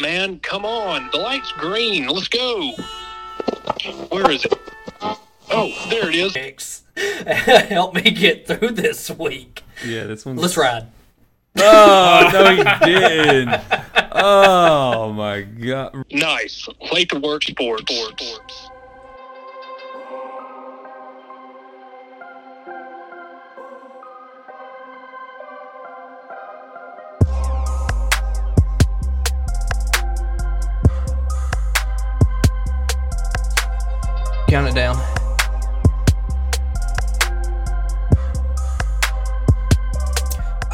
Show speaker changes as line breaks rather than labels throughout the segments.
man. Come on. The light's green. Let's go. Where is it? Oh, there it is.
Thanks. Help me get through this week.
Yeah, this one's.
Let's ride.
Oh no, he didn't. Oh my god.
Nice. Late to work sports. sports.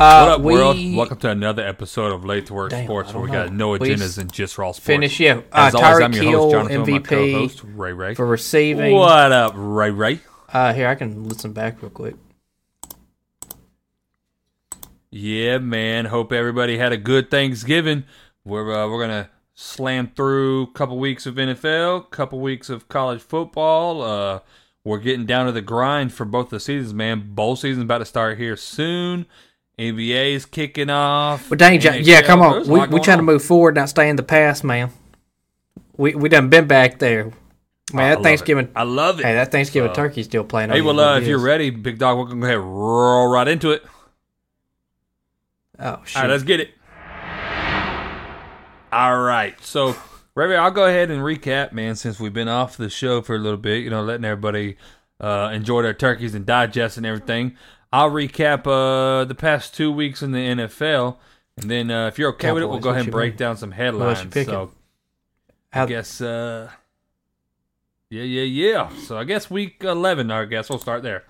Uh,
What up,
we
world? Welcome to another episode of Late to Work
Damn,
Sports, where we
don't
got no
Please
agendas and just raw sports.
Finish, yeah. Uh,
As always, I'm your
Hill,
host, Jonathan, my
MVP
co-host, Ray Ray.
for receiving.
What up, Ray Ray?
Uh, here I can listen back real quick.
Yeah, man. Hope everybody had a good Thanksgiving. We're uh, we're gonna slam through a couple weeks of NFL, couple weeks of college football. Uh, we're getting down to the grind for both the seasons, man. Bowl season's about to start here soon. NBA is kicking off.
But dang,
NHL,
yeah, come on. We we trying to move forward, not stay in the past, man. We we done been back there. Man,
Oh,
that Thanksgiving.
I love it.
Hey, that Thanksgiving
So-
turkey's still playing.
Hey, well, uh, if you're ready, big dog, we're gonna go ahead and roll right into it.
Oh shit!
All right, let's get it. All right, so Ray, I'll go ahead and recap, man. Since we've been off the show for a little bit, you know, letting everybody uh, enjoy their turkeys and digest and everything. I'll recap uh, the past two weeks in the NFL, and then uh, if you're okay with it, we'll go ahead and break
mean?
down some headlines. So
How-
I guess, uh, yeah, yeah, yeah. So I guess week eleven. I guess we'll start there.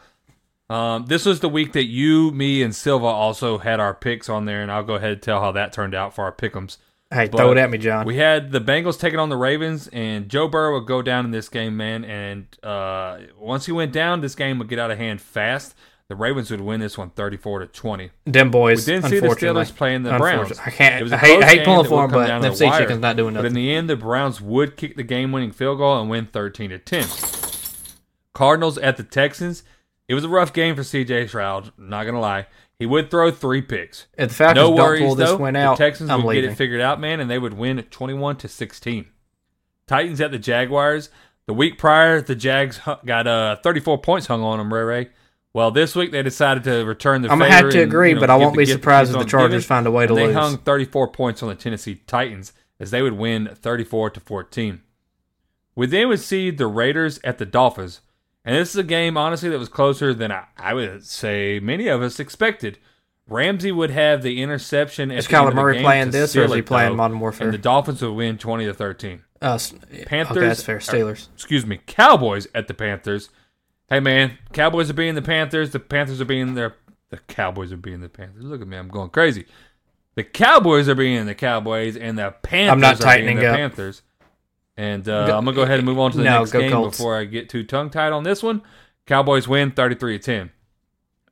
Um, this was the week that you, me, and Silva also had our picks on there, and I'll go ahead and tell how that turned out for our pick'ems.
hey,
but
throw it at me, John.
We had the Bengals taking on the Ravens, and Joe Burrow would go down in this game, man. And uh, once he went down, this game would get out of hand fast. The Ravens would win this one 34 to 20.
Them boys.
We didn't see the. Steelers playing the Browns.
I can't.
It was a
I hate, I hate pulling for them, but them
the
sea chickens not doing nothing.
But in the end, the Browns would kick the game-winning field goal and win 13 to 10. Cardinals at the Texans. It was a rough game for C.J. Stroud. Not gonna lie, he would throw three picks.
If the Falcons
No
don't
worries
pull this
though.
win out,
the Texans
I'm
would
leaving.
get it figured out, man, and they would win 21 to 16. Titans at the Jaguars. The week prior, the Jags got uh 34 points hung on them, Ray Ray. Well, this week they decided to return the
I'm gonna have to
and,
agree,
you know,
but I won't be surprised if the Chargers find a way to
they
lose.
hung 34 points on the Tennessee Titans as they would win 34 to 14. We then would see the Raiders at the Dolphins. And this is a game, honestly, that was closer than I, I would say many of us expected. Ramsey would have the interception.
Is Kyler Murray playing this, or is he
it,
playing
though,
Modern Warfare?
And the Dolphins would win 20 to 13.
Uh,
Panthers.
Okay, that's fair.
or-
Steelers.
excuse me, Cowboys at the Panthers. Hey man, Cowboys are being the Panthers. The Panthers are being their. The Cowboys are being the Panthers. Look at me, I'm going crazy. The Cowboys are being the Cowboys, and the Panthers
not
are being
tightening
the
up.
Panthers. And uh,
Go-
I'm gonna go ahead and move on to the
No,
next game
Colts.
before I get too tongue tied on this one. Cowboys win 33 to 10.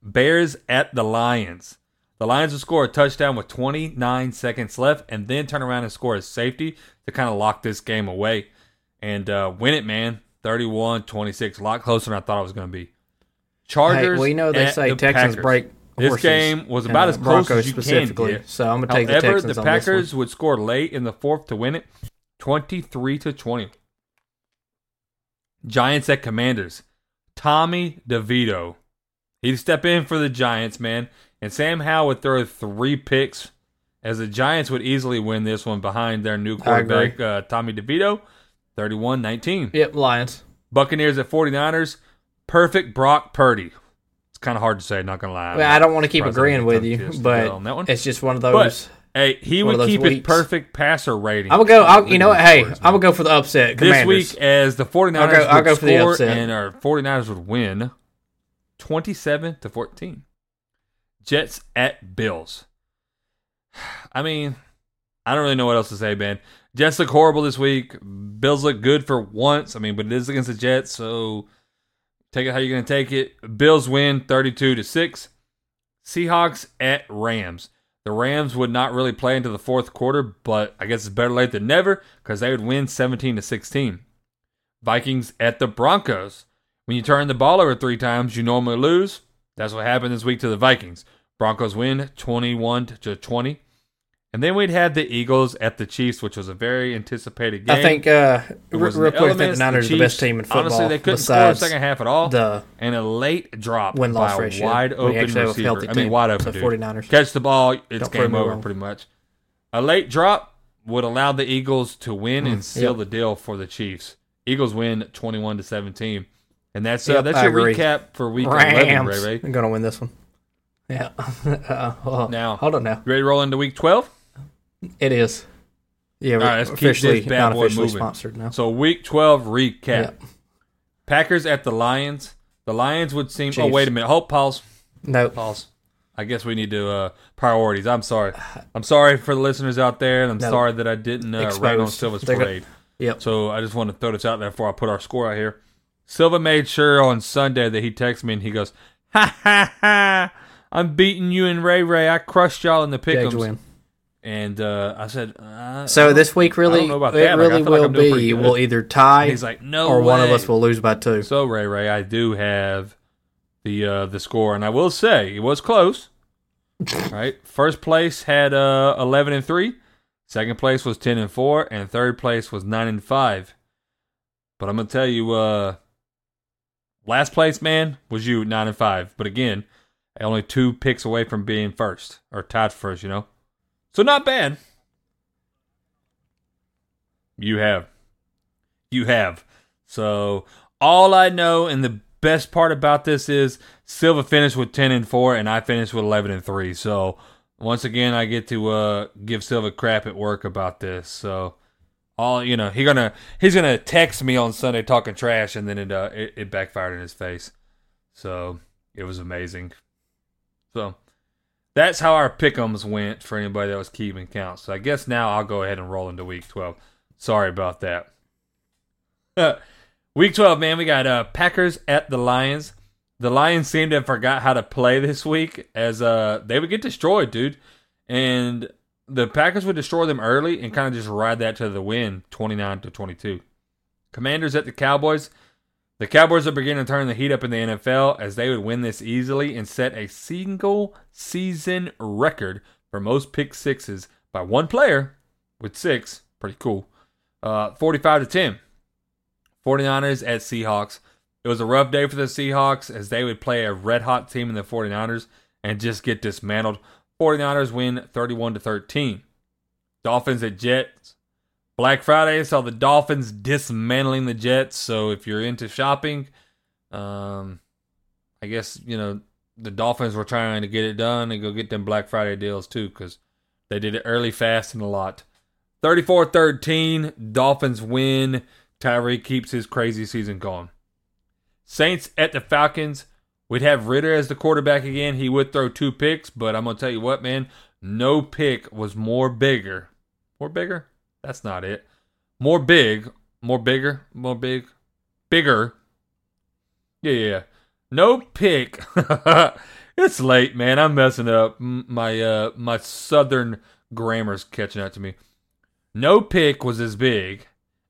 Bears at the Lions. The Lions will score a touchdown with 29 seconds left, and then turn around and score a safety to kind of lock this game away and uh, win it, man. 31-26, a lot closer than I thought it was going to be. Chargers.
well, you know they say
the
Texans
Packers.
break.
This game was about as close
Broncos
as you can get.
So I'm gonna take
However,
the Texans
the Packers would score late in the fourth to win it, 23 to 20. Giants at Commanders. Tommy DeVito. He'd step in for the Giants, man. And Sam Howell would throw three picks as the Giants would easily win this one behind their new quarterback, uh, Tommy DeVito, 31 19.
Yep, Lions.
Buccaneers at 49ers. Perfect Brock Purdy. It's kind of hard to say, not going to lie.
Well, I don't want to keep agreeing with you,
to us to
but
on that one.
it's just one of
But
those.
hey, he
One
would keep his perfect passer rating.
I'm gonna go. I'll, you know what? Hey, I'm gonna go for the upset.
this
Commanders.
week as the 49ers
I'll go- I'll
would
go for the upset.
and our 49ers would win 27 to 14. Jets at Bills. I mean, I don't really know what else to say, man. Jets look horrible this week. Bills look good for once. I mean, but it is against the Jets, so take it how you're going to take it. Bills win 32 to 6. Seahawks at Rams. The Rams would not really play into the fourth quarter, but I guess it's better late than never because they would win 17 to 16. Vikings at the Broncos. When you turn the ball over three times, you normally lose. That's what happened this week to the Vikings. Broncos win 21 to 20. And then we'd had the Eagles at the Chiefs, which was a very anticipated game.
I think uh, real
the
quick, I think
elements,
the Niners are the
Chiefs,
best team in football.
Honestly, they couldn't score the second half at all.
the
and a late drop
win
by
loss
a
ratio.
wide open receiver. I mean, wide open, dude.
49ers.
Catch the ball, it's
Don't
game over,
wrong.
pretty much. A late drop would allow the Eagles to win and seal
yep.
the deal for the Chiefs. Eagles win twenty-one to seventeen, and that's uh,
Yep,
that's
I
your
agree.
recap for week eleven,
Rams
Ray Ray.
are going to win this one. Yeah. uh, hold on.
Now-
hold on now.
You ready to roll into week twelve?
It is. Yeah, we're
right, let's keep
officially
this bad
not
boy
officially
moving.
sponsored now.
So week twelve recap.
Yeah.
Packers at the Lions. The Lions would seem. Oh wait a minute. Hold pause.
Nope.
Pause. I guess we need to uh, priorities. I'm sorry. I'm sorry for the listeners out there, and I'm
No.
sorry that I didn't uh, on Silva's
They're
parade.
Yep.
So I just want to throw this out there before I put our score out here. Silva made sure on Sunday that he texted me and he goes, "Ha ha ha! I'm beating you and Ray Ray. I crushed y'all in the
Jags
pick'ems."
win.
And uh, I said, uh, I
So
don't-
this week
I
really,
don't know about
it
that. Like,
really
like
will
doing
be we'll either tie
He's like, no,
or one of us will lose by two.
So Ray Ray, I do have the uh, the score, and I will say it was close. right, first place had uh, eleven and three, second place was ten and four, and third place was nine and five. But I'm gonna tell you, uh, last place man was you nine and five. But again, only two picks away from being first or tied for first. You know, so not bad. You have, you have. So all I know and the best part about this is Silva finished with 10 and 4 and I finished with 11 and 3. So once again I get to uh give Silva crap at work about this. So all you know, he gonna he's gonna text me on Sunday talking trash and then it uh it, it backfired in his face. So it was amazing. So that's how our pickums went for anybody that was keeping count. So I guess now I'll go ahead and roll into week 12. Sorry about that. Week 12, man, we got uh, Packers at the Lions. The Lions seem to have forgot how to play this week as uh, they would get destroyed, dude. And the Packers would destroy them early and kind of just ride that to the win, 29 to 22. Commanders at the Cowboys. The Cowboys are beginning to turn the heat up in the NFL as they would win this easily and set a single season record for most pick sixes by one player with six. Pretty cool. Uh, 45 to 10. 49ers at Seahawks. It was a rough day for the Seahawks as they would play a red hot team in the 49ers and just get dismantled. 49ers win 31 to 13. Dolphins at Jets. Black Friday saw the Dolphins dismantling the Jets. So if you're into shopping, um, I guess you know the Dolphins were trying to get it done and go get them Black Friday deals too because they did it early, fast, and a lot. 34-13, Dolphins win. Tyree keeps his crazy season going. Saints at the Falcons. We'd have Ridder as the quarterback again. He would throw two picks, but I'm gonna tell you what, man. No pick was more bigger. More bigger? That's not it. More big. More bigger. More big. Bigger. Yeah, yeah. No pick. it's late, man. I'm messing up. My uh my southern grammar's catching up to me. No pick was as big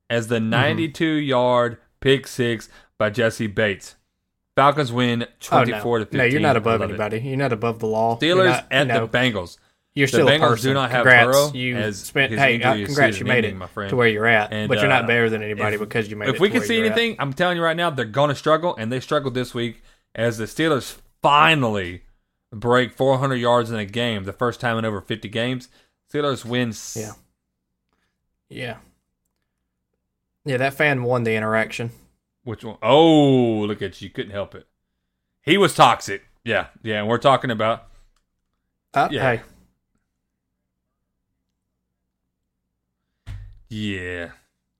as the 92 yard pick six by Jessie Bates. Falcons win
Oh,
24
no.
to 15.
no, you're not above
love it.
anybody. You're not above the law.
Steelers
not,
at
you know,
the Bengals.
You're
the
still a
Bengals
person.
do not have
congrats,
Burrow
you spent. Hey, uh, congrats, you made
ending,
it
my friend.
to where you're at.
And,
but you're
uh,
not better than anybody
if-
because you made it.
If we can see
you're at.
anything, I'm telling you right now, they're going to struggle, and they struggled this week as the Steelers finally break 400 yards in a game, the first time in over 50 games. Steelers win. s-
Yeah. Yeah. Yeah, that fan won the interaction.
Which one? Oh, look at you! Couldn't help it. He was toxic. Yeah, yeah. And we're talking about
Uh,
Yeah.
Hey,
yeah,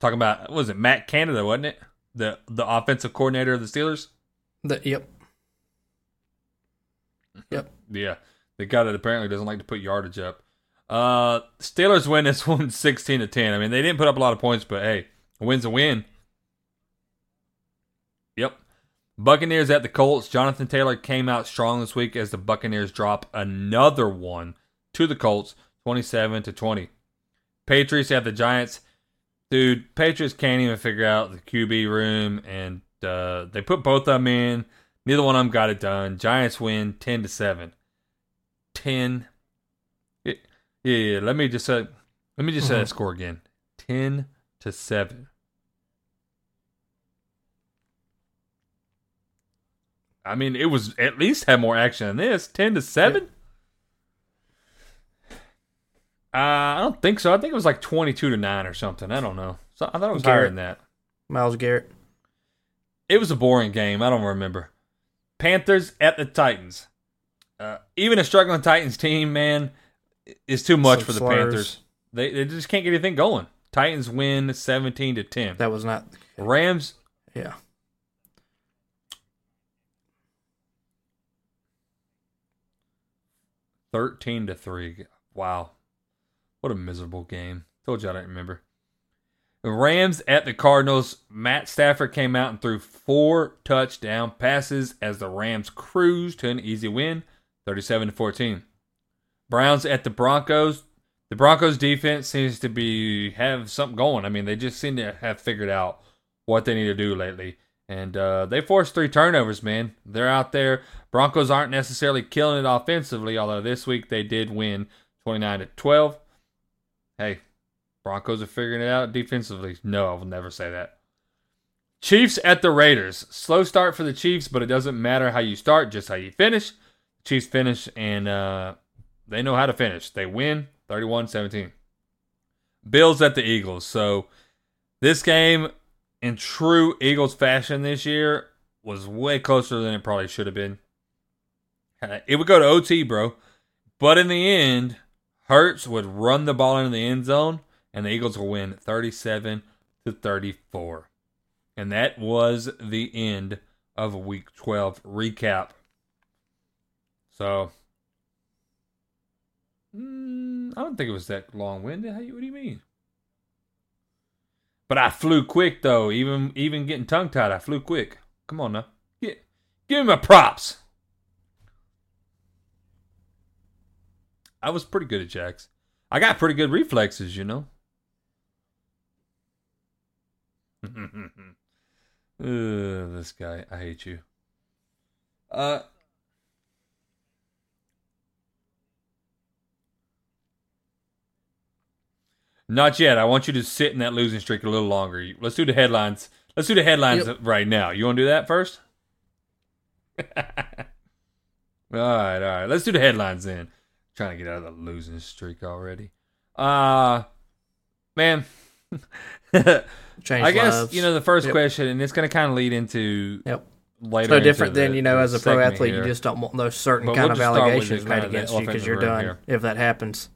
talking about was it Matt Canada, wasn't it? The the offensive coordinator of the Steelers.
the, yep. Yep.
Yeah, the guy that apparently doesn't like to put yardage up. Uh, Steelers win this one 16 to 10. I mean, they didn't put up a lot of points, but hey, a win's a win. Yep. Buccaneers at the Colts. Jonathan Taylor came out strong this week as the Buccaneers drop another one to the Colts, 27 to 20. Patriots at the Giants. Dude, Patriots can't even figure out the QB room, and uh, they put both of them in. Neither one of them got it done. Giants win 10 to 7. 10. It, Yeah, yeah. Let me just uh, let me just say
Mhm.
that score again. Ten to seven. I mean, it was at least had more action than this. Ten to seven. Uh, I don't think so. I think it was like twenty-two to nine or something. I don't know. So I thought it was higher
Garrett.
than that.
Myles Garrett.
It was a boring game. I don't remember. Panthers at the Titans. Uh, even a struggling Titans team, man, is too much
Some
for the
slurs.
Panthers. They they just can't get anything going. Titans win seventeen to ten.
That was not.
Rams
Yeah.
thirteen to three. Wow, what a miserable game. Told you I didn't remember. The Rams at the Cardinals. Matt Stafford came out and threw four touchdown passes as the Rams cruised to an easy win, thirty-seven to fourteen. Browns at the Broncos. The Broncos defense seems to be have something going. I mean, they just seem to have figured out what they need to do lately. And uh, they forced three turnovers, man. They're out there. Broncos aren't necessarily killing it offensively, although this week they did win 29 to 12. Hey, Broncos are figuring it out defensively. No, I will never say that. Chiefs at the Raiders. Slow start for the Chiefs, but it doesn't matter how you start, just how you finish. Chiefs finish, and uh, they know how to finish. They win 31 17. Bills at the Eagles. So this game, in true Eagles fashion this year, was way closer than it probably should have been. Uh, It would go to OT, bro. But in the end, Hurts would run the ball into the end zone, and the Eagles will win 37 to 34. And that was the end of Week 12 recap. So, mm, I don't think it was that long-winded. How? What do you mean? But I flew quick though. Even even getting tongue-tied, I flew quick. Come on now, give me my props. I was pretty good at jacks. I got pretty good reflexes, you know. Ugh, this guy, I hate you. Uh, not yet. I want you to sit in that losing streak a little longer. Let's do the headlines. Let's do the headlines
Yep.
right now. You want to do that first? all right, all right. Let's do the headlines then. Trying to get out of the losing streak already. Uh man.
Change
I guess
lives.
you know the first
Yep.
question, and it's going to kind of lead into
Yep.
later.
No different
the-
than you know, as a pro athlete,
here.
you just don't want those certain
But
kind
we'll
of
just start with
allegations made
kind of the
against you because you're done
here.
if that happens.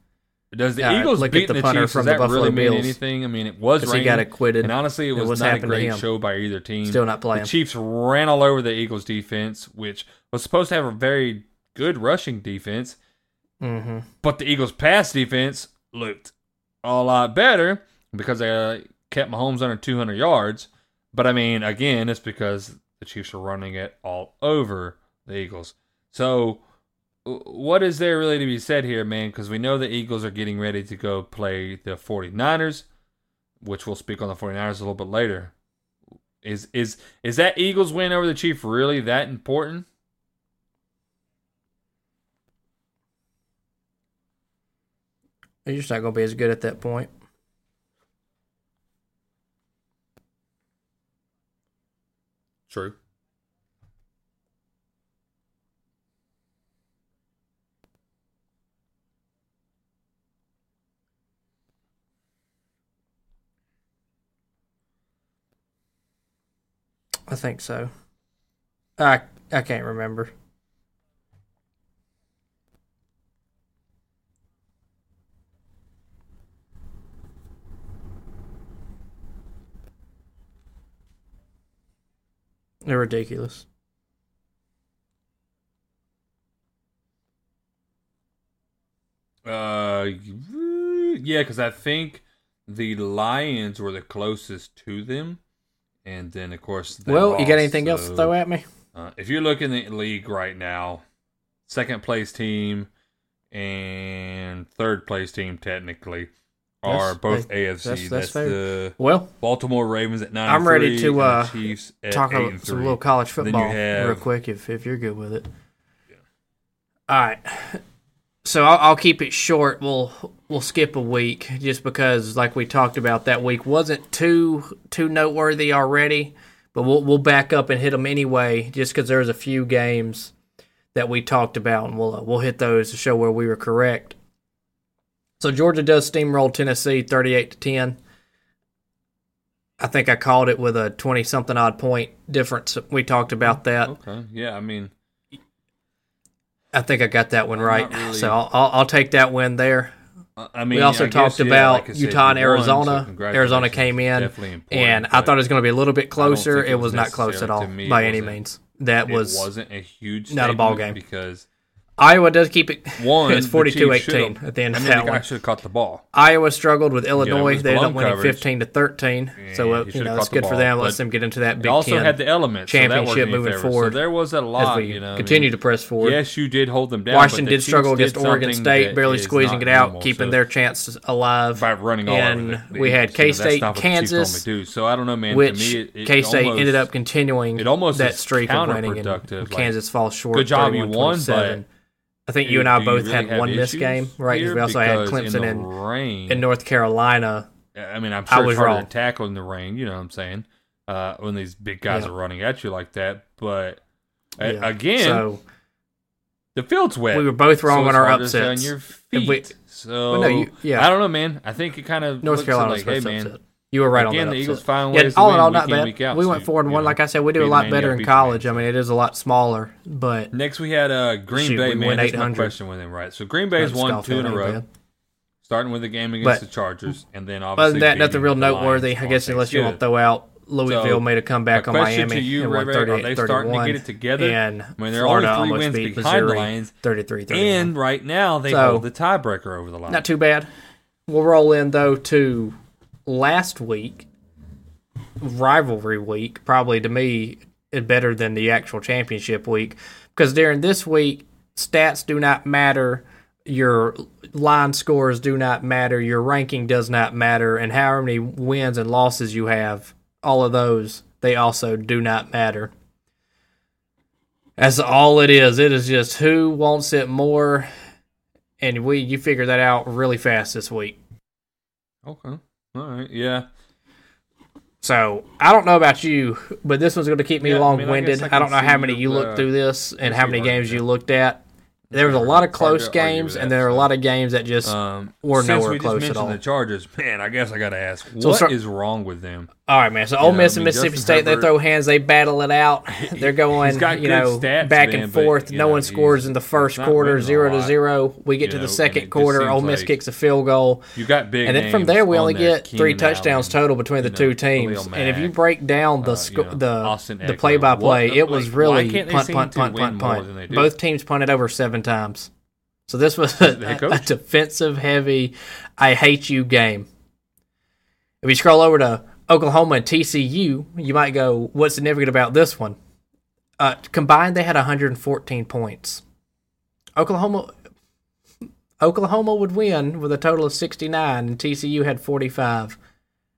Does the
Yeah,
Eagles
look at the
the,
punter
Chiefs?
from the
really
Buffalo
mean
Bills.
anything? I mean, it was
Because he got acquitted.
and honestly, it
It
was,
was
not a great show by either team.
Still not playing.
The Chiefs ran all over the Eagles defense, which was supposed to have a very good rushing defense,
hmm
but the Eagles' pass defense looked a lot better because they uh, kept Mahomes under 200 yards. But I mean, again, it's because the Chiefs are running it all over the Eagles. So, what is there really to be said here, man? Because we know the Eagles are getting ready to go play the 49ers, which we'll speak on the 49ers a little bit later. Is is is that Eagles win over the Chiefs really that important?
You're just not going to be as good at that point.
True.
I think so. I I can't remember. They're ridiculous.
Uh, yeah, because I think the Lions were the closest to them, and then of course. they
well, you got
lost,
anything else to throw at me?
Uh, if you look in the league right now, second place team and third place team technically are
That's-
both
hey,
AFC.
that's-
That's,
that's
the
Well,
Baltimore Ravens at nine.
I'm ready to, uh,
Chiefs
talk about some little college football
have-
real quick if if you're good with it. Yeah. All right. So I'll, I'll keep it short. We'll we'll skip a week just because, like we talked about, that week wasn't too too noteworthy already. But we'll we'll back up and hit them anyway, just because there's a few games that we talked about, and we'll uh, we'll hit those to show where we were correct. So Georgia does steamroll Tennessee, thirty-eight to ten. I think I called it with a twenty something odd point difference. We talked about mm, that.
Okay. Yeah, I mean,
I think I got that one
I'm
right.
really-
So I'll, I'll, I'll take that win there.
I- mean,
we also
I
talked
guess, yeah,
about
like
Utah and
won, so
Arizona. Arizona came in, and I thought it was going to be a little bit closer. It was not close at all
me,
by any means. That was
wasn't a huge
not a ball game.
because
Iowa does keep it.
one,
it's
the
42
Chiefs
18
should've-
at the end
I
of
mean,
that one.
should have caught the ball.
Iowa struggled with Illinois.
was
they ended up winning
coverage.
15 to 13. so
Yeah,
uh, you know
the
good for them. Lets them get into that Big
also
Ten
had the elements
championship
wasn't
moving
favor.
forward
So there was a lot.
we
you know, I
continue
mean,
to press forward.
Yes, you did hold them down.
Washington did struggle against
did
Oregon State, barely squeezing it out,
normal.
keeping
So
their chances alive.
by running all
and we had
Eagles, you know, that's
K-State,
not what the Chiefs
Kansas.
So I don't know, man.
which
to me, it, it
K State ended up continuing
it almost
that streak of winning, and Kansas falls short.
good job, you won, but
I think you and I both
really
had one missed game, right? 'Cause
here?
we also had Clemson
in rain.
in North Carolina.
I mean, I'm
I
sure
was
it's harder
wrong.
to tackle in the rain. You know what I'm saying? Uh, when these big guys
Yeah.
are running at you like that, but a-
Yeah.
again,
so
the field's wet.
we were both wrong
so
on our
hard to stay
upsets.
On your
If we-
feet. so
Well, no, you- yeah.
I don't know, man. I think it kind of
North Carolina
like,
was
hey,
supposed to
man.
You were right
again,
on that.
the Eagles find
Yeah,
ways to
all in
win
all,
week
not bad.
out,
we went four and one.
know,
Like I said, we do a lot better in college. I mean, it is a lot smaller, but
Next, we had uh, Green
Shoot,
Bay.
we
man, that's my
800.
question with him, right? So Green Bay's won
scoff
two in a row,
man.
starting with the game against
But-
the Chargers, and then
other
obviously
than that, nothing real noteworthy. I guess unless you want to throw out Louisville
So,
made a comeback on Miami
to you,
and
Ray Ray, are
38
they starting to
31.
get it together?
And
I mean, they're
Florida
only three wins
beat
behind the
Missouri
Lions,
33
and right now they
So-
hold the tiebreaker over the Lions.
Not too bad. We'll roll in though to last week, rivalry week. Probably to me, better than the actual championship week because during this week, stats do not matter. Your line scores do not matter. Your ranking does not matter, and how many wins and losses you have, all of those they also do not matter. That's all it is. It is just who wants it more and we you figure that out really fast this week.
Okay, all right, yeah.
So I don't know about you, but this one's going to keep me
Yeah, I mean, I
long winded.
I
I, don't know how many
your,
you looked
uh,
through this and how many games you looked at. There was a lot of close games,
with
and there are a lot of games that just
Um,
Or
since
nowhere
we just
close at
mentioned
all.
the Chargers, man, I guess I got to ask,
So
what
start-
is wrong with them?
All right, man. So Ole
know,
Miss
I
and Mississippi
Justin
State, they throw hands, they battle it out. They're going, you know,
stats,
back
man,
and forth.
you
no
know,
one scores in the first quarter, zero to zero. We get
you
to the
and
second quarter. Ole Miss
like
kicks a field goal.
You got big,
And then from there, we
on
only get three
Keenan
touchdowns
Allen,
total between the two teams.
Khalil
And if you break down the
uh,
sc-
know,
the the play by play, it was
like,
really
why can't they
punt, punt, punt, punt, punt.
than they do?
Both teams punted over seven times. So this was a,
The head
a,
coach?
defensive heavy, I hate you game. If you scroll over to Oklahoma and TCU, you might go, what's significant about this one? Uh, combined, they had 114 points. Oklahoma Oklahoma would win with a total of 69, and TCU had 45.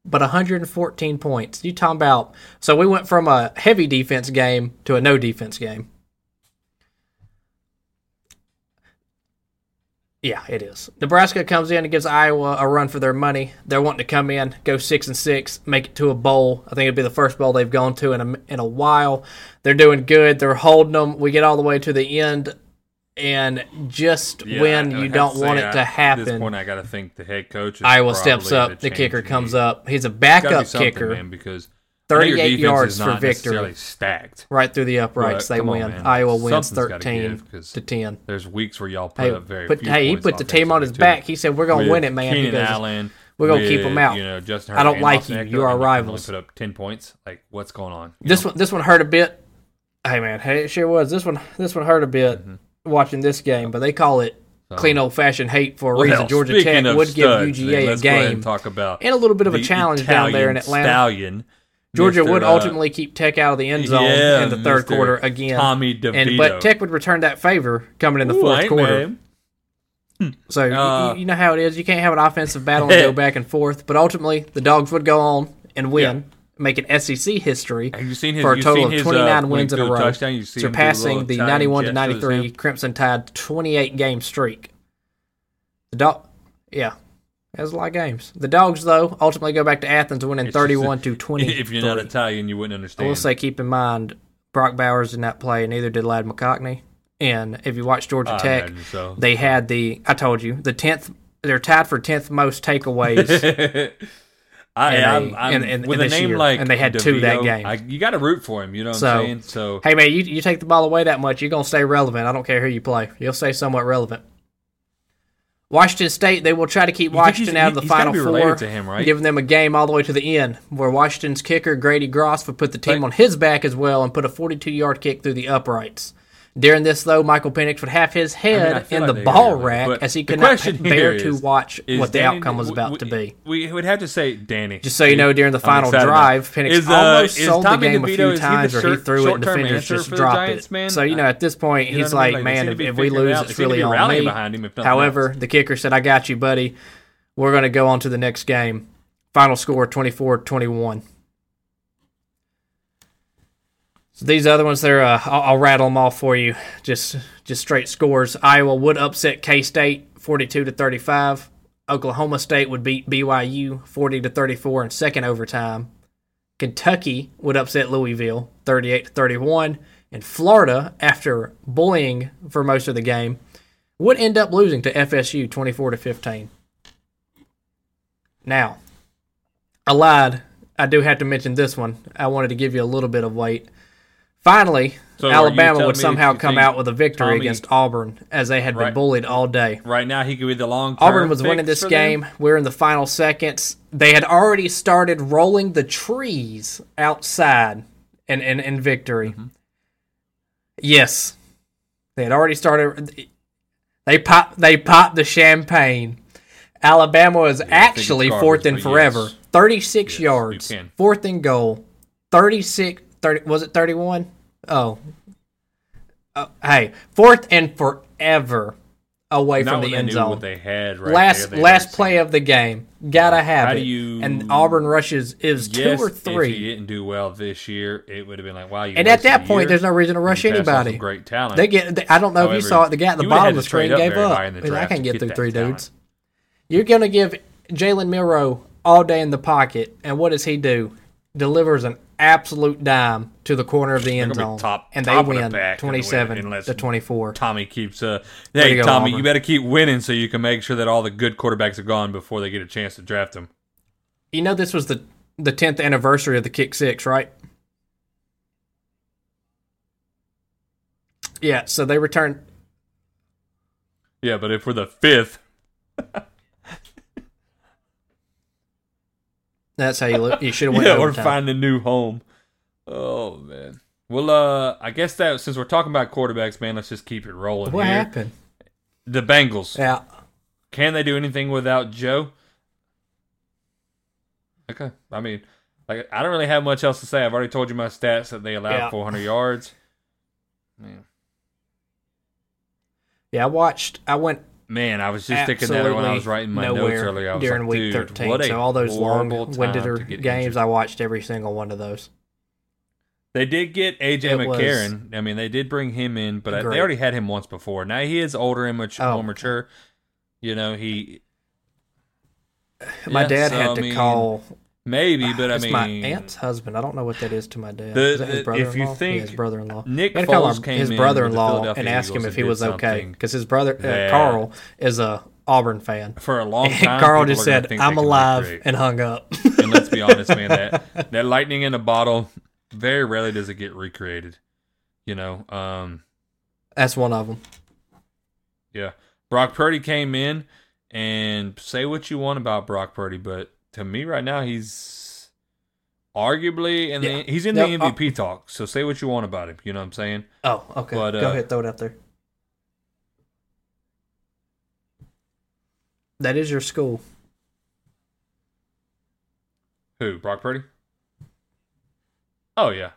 But 114 points. You talking about? So we went from a heavy defense game to a no defense game. Yeah, it is. Nebraska comes in and gives Iowa a run for their money. They're wanting to come in, go six and six, make it to a bowl. I think it'd be the first bowl they've gone to in a in a while. They're doing good. They're holding them. We get all the way to the end, and just
Yeah,
when you don't want
say,
it to
At this
happen,
point, I got to think the head coach.
Iowa steps up. The kicker comes up. He's a backup kicker,
man, because I know your
38 yards
is
for victory,
Stacked.
right through the uprights.
But,
They
come on,
win. Iowa wins
Something's
13
give, 'cause
to 10.
There's weeks where y'all put
Hey,
up very
but hey, he put the team on his
offensively,
back. He said, "We're gonna
With
win it, man."
Keenan Allen,
we're gonna keep 'em out.
You know, Justin
I don't like
Austin
you.
Ekeler,
You are
and you can
rivals.
Put up ten points. Like, what's going on? You
This
know?
one, this one hurt a bit. Hey man, hey, it sure was. This one, this one hurt a bit
Mm-hmm.
watching this game, but they call it clean old fashioned hate for a
Well,
reason. Georgia Tech would give UGA a
let's go ahead
game
and talk about
and a little bit of a challenge down there in Atlanta.
Stallion.
Georgia
Mr.,
would
uh,
ultimately keep Tech out of the end zone
yeah,
in the third
Mr.
quarter again.
Tommy DeVito.
and but Tech would return that favor coming in the
Ooh,
fourth quarter.
mad.
So you-
Uh,
you, you know how it is. You can't have an offensive battle and go back and forth. But ultimately, the Dogs would go on and win, making SEC history
Have you seen his?
for a total
seen
of
his,
29
uh,
wins in a row,
touchdown, you see him do a
surpassing the 91 to
gesture with his
93? Crimson Tide 28 game streak. The dog, Yeah. Was a lot of games. The Dogs, though, ultimately go back to Athens, winning 31 to 20.
If you're not Italian, you wouldn't understand.
I will say, keep in mind, Brock Bowers did not play, neither did Ladd McConkey. And if you watch Georgia Tech,
so.
they had the, I told you, the 10th, they're tied for 10th most takeaways.
I,
in a-
I'm, I'm,
in- in-
with a name
year,
like
and they had two that game.
I, you got to root for him. You know what
So,
I'm saying? So
hey, man, you, you take the ball away that much, you're going to stay relevant. I don't care who you play. You'll stay somewhat relevant. Washington State, they will try to keep Washington out of the
he's
Final Four,
to him, right?
giving them a game all the way to the end, where Washington's kicker, Grady Gross, would put the team on his back as well and put a 42-yard kick through the uprights. During this, though, Michael Penix would have his
I
head
feel
in
like
the ball rack as he could not bear to watch what the
Danny-
outcome was about
we,
to be.
We would have to say Danny.
Just so you know, during the final drive. Penix
Is, uh,
almost sold the game a few
is he the
times, or he threw it and defenders just dropped
Giants,
it.
man?
So you know, at this point,
You
he's
mean?
like,
Like,
"Man, if, if we lose,
out.
it's
They seem to
really on me."
him, if nothing
However, the kicker said, "I got you, buddy. We're going to go on to the next game." Final score 24-21. So these other ones, there, uh, I'll, I'll rattle them off for you. Just, just straight scores. Iowa would upset K State, forty-two to thirty-five. Oklahoma State would beat BYU, forty to thirty-four in second overtime. Kentucky would upset Louisville, thirty-eight to thirty-one. And Florida, after bullying for most of the game, would end up losing to FSU, twenty-four to fifteen. Now, I lied. I do have to mention this one. I wanted to give you a little bit of weight. Finally,
So
Alabama would somehow come out with a victory
Tommy-
against Auburn as they had been
Right.
bullied all day.
Right now, he could be the long.
Auburn was winning this game. We're in the final seconds. They had already started rolling the trees outside in, in, in victory.
Mm-hmm.
Yes. They had already started they popped they popped the champagne. Alabama was
think
actually
garbage,
fourth and forever.
yes.
36
Yes,
yards. Fourth and goal. 36 30 was it 31? Oh. Uh, hey, fourth and forever away
Not
from the end zone
what they had. Right
last
there,
last play
seen
of the game. Gotta have
How
it.
do you-
and Auburn rushes is
it.
two
Yes,
or
If he
three.
didn't do well this year, it would have been like, wow. You
And at that point,
year.
there's no reason to rush anybody.
Great talent.
They get. They, I don't know if you saw it. The guy at the bottom of the screen
up
gave up.
high in the
I can't get
get
through three
talent.
dudes. You're gonna give Jalen Milroe all day in the pocket, and what does he do? Delivers an absolute dime to the corner of the end zone,
top-
and
top
they win
the
twenty-seven to twenty-four.
Tommy keeps. Uh, hey,
to
Tommy, you better keep winning so you can make sure that all the good quarterbacks are gone before they get a chance to draft them.
You know, this was the the tenth anniversary of the kick six, right? Yeah, so they returned.
Yeah, but if we're the fifth,
That's how you look. You should have went
yeah, or find a new home. Oh man. Well, uh, I guess that since we're talking about quarterbacks, man, let's just keep it rolling.
What
here.
happened?
The Bengals.
Yeah,
Can they do anything without Joe? Okay. I mean, like I don't really have much else to say. I've already told you my stats that they allowed
Yeah.
400 yards. Man,
yeah. I watched. I went
man, I was just thinking that when I was writing my notes earlier. I was
during
like,
week
dude,
thirteen.
what a
So all those
horrible
long-winded
time to get
games,
injured.
I watched every single one of those.
They did get AJ
It
McCarron. I mean, they did bring him in, but I, they already had him once before. Now he is older and much
Oh.
more mature. You know, he
My
Yeah,
dad
so,
had
I
to
mean,
call.
Maybe, but I
it's
mean,
my aunt's husband. I don't know what that is to my dad.
The-
is that his
if
brother-in-law?
you
Yeah,
think
his brother-in-law.
Nick
to call
Foles
him-
came
his
in with the
brother-in-law and ask him if he was okay because his brother uh, Carl is a Auburn fan.
for a long
And
time,
Carl just said, "I'm alive," and hung up.
and let's be honest, man, that that lightning in a bottle very rarely does it get recreated. You know, um,
That's one of them.
yeah. Brock Purdy came in, and say what you want about Brock Purdy, but to me right now, he's arguably in
Yeah.
the he's in the MVP talk. So say what you want about him. You know what I'm saying?
Oh, okay.
But,
Go
uh,
ahead, throw it out there. That is your school.
Who? Brock Purdy? Oh yeah.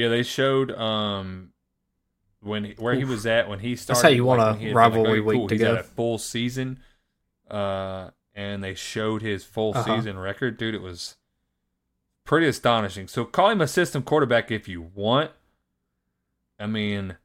Yeah, they showed um when he, where he was at when he started.
That's how you want
like,
a
had been,
rivalry
okay,
week
cool,
to
he's
go.
A full season, uh, and they showed his full
Uh-huh.
season record, dude, it was pretty astonishing. So call him a system quarterback if you want. I mean,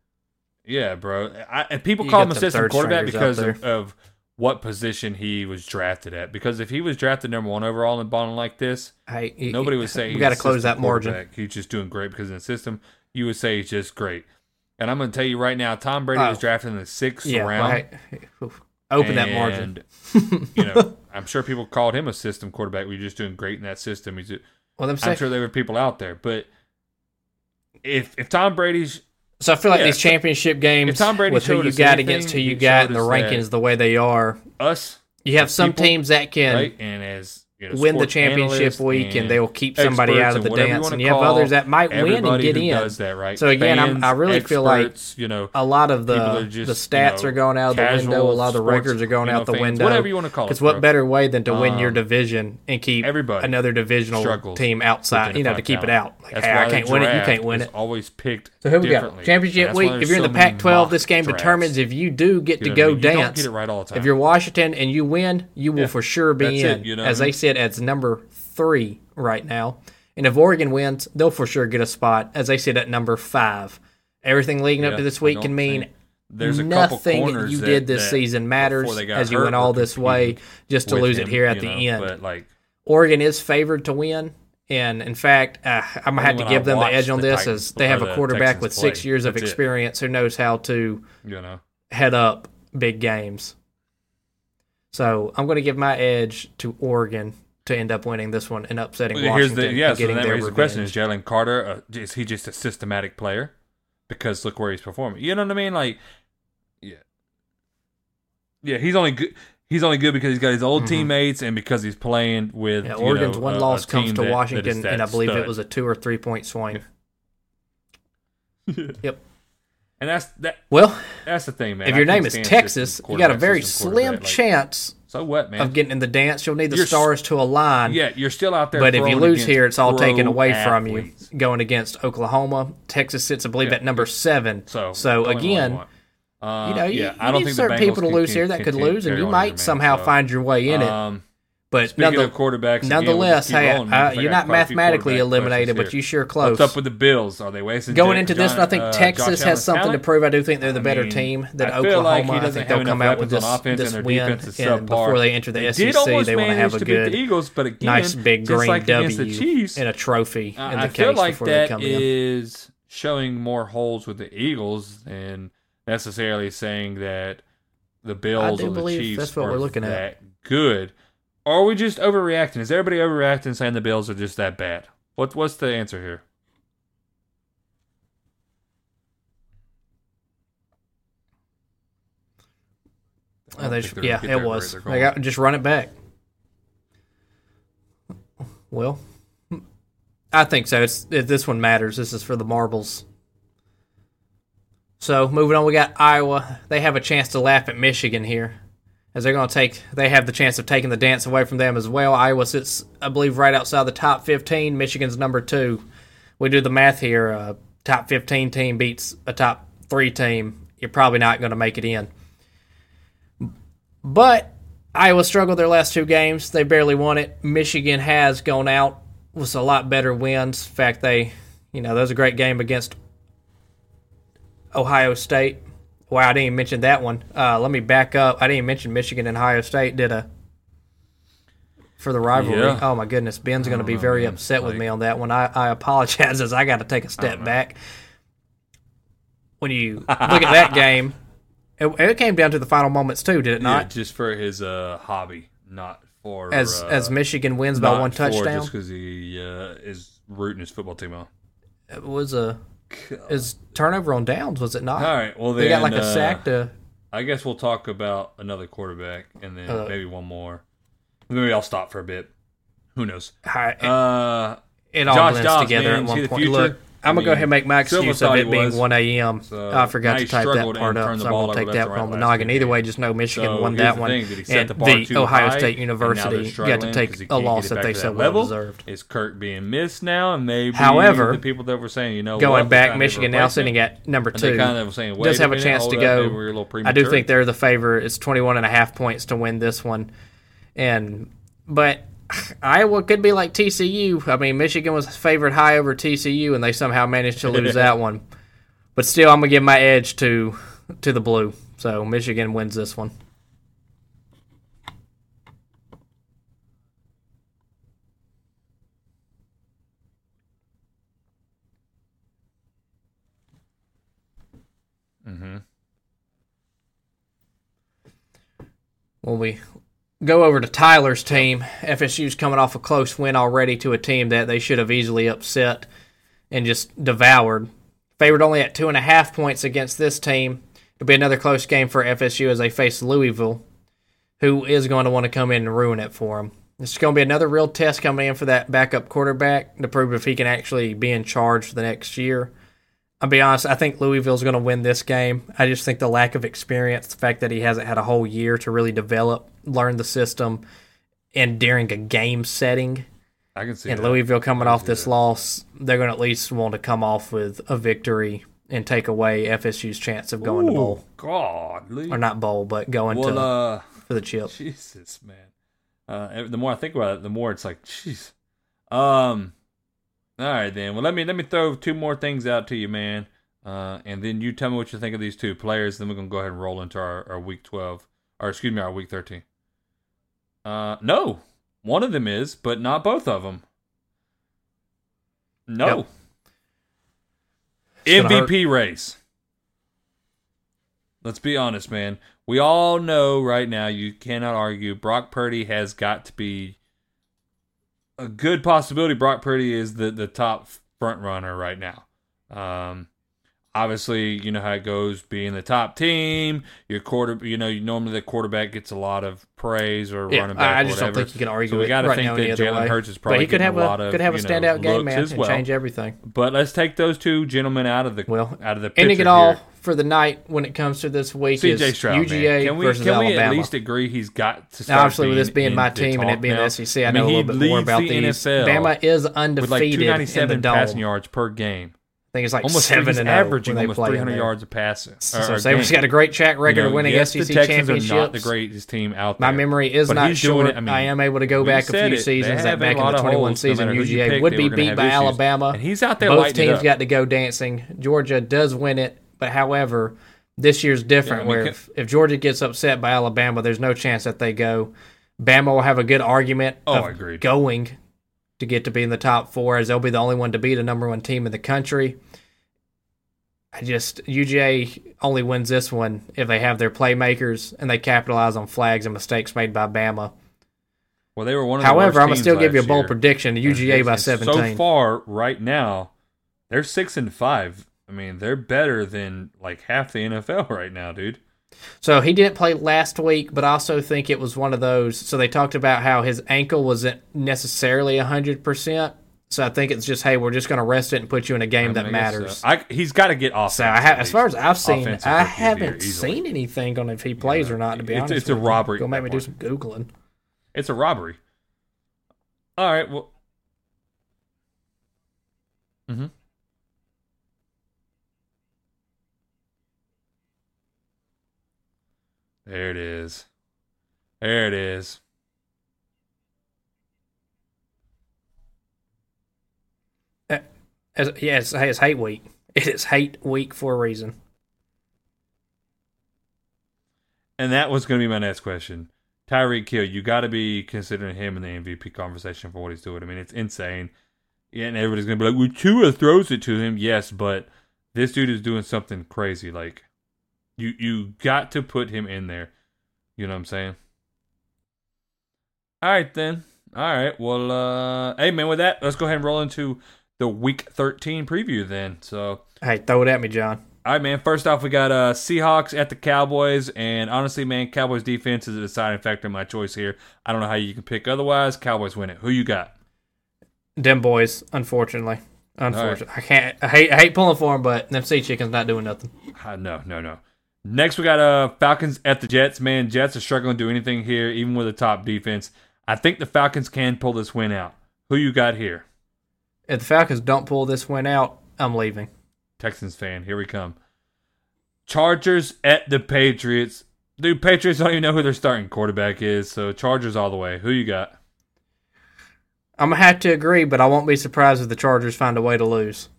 yeah, bro. I, and people
You
call him a system quarterback because of, of what position he was drafted at. Because if he was drafted number one overall in balling like this,
Hey, you-
nobody would say
we
he's
got to close that margin.
He's just doing great because in the system, you would say he's just great. And I'm going to tell you right now, Tom Brady was
Oh.
drafted in the sixth
Yeah,
round.
open that margin.
you know, I'm sure people called him a system quarterback. We're just doing great in that system. He's,
Well, them
I'm sure there were people out there, but if if Tom Brady's
so I feel like
yeah,
these championship games
if Tom Brady
with who you got
anything,
against who you got and the rankings the way they are,
us
you have some
people,
teams that can
right, and as you know,
win the championship week and they will keep somebody out of the dance, and you have others that might win and get in.
Does that right?
So again, I'm-
Fans,
I really feel like
you know
a lot of the
just,
the stats
you know,
are going out of the window. A lot of the
sports,
records are going out the
fans,
window.
whatever you want to call it.
Because what better way than to win your
Um,
division and keep
everybody
another divisional team outside? You know, to keep it out. Like, hey, I can't win it. You can't win it.
Always picked.
So here we go. Championship week. If you're in the Pac-12, this game determines if you do get to
know what I
go dance.
get it right all the time.
If you're Washington and you win, you will for sure be in.
you know
as they said, as number three right now. And if Oregon wins, they'll for sure get a spot, as they said, at number five. Everything leading up to this week can mean
There's a
nothing you
that-
did this season matters
before they got
as you went all this way just to lose it here at the
know,
end.
But like,
Oregon is favored to win. And in fact, uh, I'm gonna have to give them the edge on
the
this,
Titans-
as they have a quarterback with six
play.
years of
That's it.
experience who knows how to
you know,
head up big games. So I'm going to give my edge to Oregon to end up winning this one and upsetting
here's
Washington
the yeah. So
getting
that raises the question. Is Jalen Carter uh, is he just a systematic player? Because look where he's performing. You know what I mean? Like, yeah, yeah. He's only good. He's only good because he's got his old teammates and because he's playing with.
Yeah,
you
Oregon's
know,
one
a-
loss
a
comes to
that- that
Washington,
that
and I believe it was a two or three point swing. Yep.
And that's that.
Well,
That's the thing, man.
if
I
your name is Texas, you got a very slim.
Like,
chance
So what, man?
of getting in the dance. You'll need the
You're
stars to align.
yeah, you're still out there.
But if you lose here, it's all taken away from you. Going against Oklahoma, Texas sits, I believe,
Yeah.
at number seven.
So,
so
go in what you
again.
Uh,
you know, you,
yeah,
you
I don't
need
think
certain people to lose here that could lose, and you might somehow
So,
find your way in it.
Um,
But
speaking
none
of quarterbacks, again,
nonetheless,
we'll
hey, uh,
I
you're not
quite a few
mathematically eliminated, but you sure close.
What's up with the Bills? Are they wasting
time?
Going
into this,
John-
one, I think
uh,
Texas has something to prove. I do think they're the
I
better
mean,
team than
I feel
Oklahoma.
like he
I
doesn't
think they'll come out with this, this win, and
subpar.
before they enter the
They
SEC, they want to have a
beat the
good,
Eagles, but again,
nice big green
like
W
the Chiefs,
and a trophy
uh,
in the
I feel
case
like
before
that
they come in.
is showing more holes with the Eagles than necessarily saying that the Bills or the Chiefs
that's what
are
we're looking at.
that good. Or are we just overreacting? Is everybody overreacting saying the Bills are just that bad? What what's the answer here?
Oh, they
think
sh-
they're gonna
yeah, it was.
They're
They got just run it back. Well, I think so. It's if this one matters. This is for the marbles. So moving on, we got Iowa. They have a chance to laugh at Michigan here, as they're going to take. They have the chance of taking the dance away from them as well. Iowa sits, I believe, right outside the top fifteen. Michigan's number two. We do the math here. A top fifteen team beats a top three team. You're probably not going to make it in. But Iowa struggled their last two games. They barely won it. Michigan has gone out with a lot better wins. In fact, they, you know, that was a great game against Ohio State. Wow, I didn't even mention that one. Uh, let me back up. I didn't even mention Michigan and Ohio State did a for the rivalry.
Yeah.
Oh my goodness, Ben's going to be
know,
very
man.
upset with me on that one. I, I apologize as I got to take a step
know.
back. When you look at that game, it, it came down to the final moments too, did it
Yeah,
not?
just for his uh, hobby, not for
as
uh,
as Michigan wins by one
for
touchdown.
Just because he uh, is rooting his football team on.
It was a is turnover on downs, was it not?
All right, well
they got
then,
like a
uh,
sack to.
I guess we'll talk about another quarterback and then
Uh,
maybe one more. Maybe I'll stop for a bit. Who knows? Uh,
it all
Josh
blends
Dobbs,
together
man,
at one point. Look, I'm gonna go ahead and make my excuse of it being
was.
1 a.m.
So,
I forgot to type that part up, so I'm gonna take that on the noggin. Either way, just know Michigan
So
won that one,
thing, did he set
and
the
Ohio
high,
State University got to take a loss that they so well deserved.
Is Kirk being missed now? And maybe
However,
the people that were saying, you know,
Going back, Michigan now sitting at number two.
kind of saying,
does have a chance to go.
maybe we're a little
I do think they're the favor. It's 21 and a half points to win this one. And but Iowa could be like TCU. I mean, Michigan was favored high over TCU, and they somehow managed to lose that one. But still, I'm gonna give my edge to to the blue. So Michigan wins this one.
Mm-hmm.
When we go over to Tyler's team, FSU's coming off a close win already to a team that they should have easily upset and just devoured. Favored only at two and a half points against this team. It'll be another close game for FSU as they face Louisville, who is going to want to come in and ruin it for them. It's going to be another real test coming in for that backup quarterback to prove if he can actually be in charge the next year. I'll be honest, I think Louisville's going to win this game. I just think the lack of experience, the fact that he hasn't had a whole year to really develop, learn the system, and during a game setting,
I can see
and
that.
Louisville coming off this
that.
loss, they're going to at least want to come off with a victory and take away FSU's chance of going to
Ooh,
bowl.
Godly.
Or not bowl, but going
well,
to
uh,
for the chip.
Jesus, man. Uh, the more I think about it, the more it's like, jeez. Um. All right, then. Well, let me let me throw two more things out to you, man. Uh, and then you tell me what you think of these two players. Then we're gonna go ahead and roll into our, our week twelve, or excuse me, our week thirteen. Uh, no, one of them is, but not both of them. No.
Yep. It's gonna hurt.
MVP race. Let's be honest, man. We all know right now you cannot argue Brock Purdy has got to be a good possibility. Brock Purdy is the, the top front runner right now. Um, obviously, you know how it goes. Being the top team, your quarter, you know, normally the quarterback gets a lot of praise or
Yeah,
running back.
I just don't think you can argue
So we got to
right
think that Jalen. Hurts is
But
probably
he could have
a lot of
could have a
you know,
standout game, man,
as
and
well.
change everything.
But let's take those two gentlemen out of the
Well,
out of the picture
Ending it all
here.
for the night when it comes to this week
CJ
is
Stroud,
UGA
man. Can we
versus
can we
Alabama.
at least agree he's got to
Now,
start
obviously, with this being my team and it being
now?
the SEC, I,
I
know a little bit more about
the. NFL
Bama is
with like
undefeated in
297 passing yards per game.
I think it's like
Almost
seven and
averaging
oh they
almost
play in
300 yards of passing.
So
or
Saban's
game.
got a great track record
You know,
of winning
yes,
SEC
the Texans
championships.
are not the greatest team out there.
My memory is
But
not short.
it. I mean,
I am able to go back a few
it.
Seasons that back in the 21
holes, no
season
matter
UGA
pick,
would be beat by
issues.
Alabama.
And he's out there
Both teams got to go dancing. Georgia does win it, but however, this year's different.
Yeah, I mean,
where if, if Georgia gets upset by Alabama, there's no chance that they go. Bama will have a good argument
Oh,
of
agreed.
going to get to be in the top four, as they'll be the only one to beat a number one team in the country. I just UGA only wins this one if they have their playmakers and they capitalize on flags and mistakes made by Bama.
Well, they were one of the
However, I'm gonna still give you a bold
year.
prediction: UGA
And-
by
and
17.
So far, right now, they're six and five. I mean, they're better than like half the NFL right now, dude.
So he didn't play last week, but I also think it was one of those. So they talked about how his ankle wasn't necessarily 100%. So I think it's just, hey, we're just going to rest it and put you in a game
I
that
mean,
matters.
so. I, he's got to get off.
so I ha- as far as I've seen, I
rookie of the year,
haven't seen anything on if he plays or not, to be
It's-
honest.
it's a
you.
robbery
Go
at
make
that
me do some Googling.
It's a robbery. All right. Well. hmm There it is. There it is.
Uh, as, yeah, it's, it's hate week. It is hate week for a reason.
And that was going to be my next question. Tyreek Hill, you got to be considering him in the MVP conversation for what he's doing. I mean, it's insane. Yeah, and everybody's going to be like, well, Tua throws it to him. Yes, but this dude is doing something crazy. Like, you you got to put him in there. You know what I'm saying? All right, then. All right. Well, uh, hey, man, with that, let's go ahead and roll into the Week 13 preview then. So,
Hey, throw it at me, John.
all right, man. First off, we got uh, Seahawks at the Cowboys, and honestly, man, Cowboys defense is a deciding factor in my choice here. I don't know how you can pick otherwise. Cowboys win it. Who you got?
Them boys, unfortunately. Unfortunately. I can't, I hate, I hate pulling for them, but them sea chickens not doing nothing.
Uh, no, no, no. Next, we got uh Falcons at the Jets. Man, Jets are struggling to do anything here, even with a top defense. I think the Falcons can pull this win out. Who you got here?
If the Falcons don't pull this win out, I'm leaving.
Texans fan, here we come. Chargers at the Patriots. Dude, Patriots don't even know who their starting quarterback is, so Chargers all the way. Who you got?
I'm gonna have to agree, but I won't be surprised if the Chargers find a way to lose.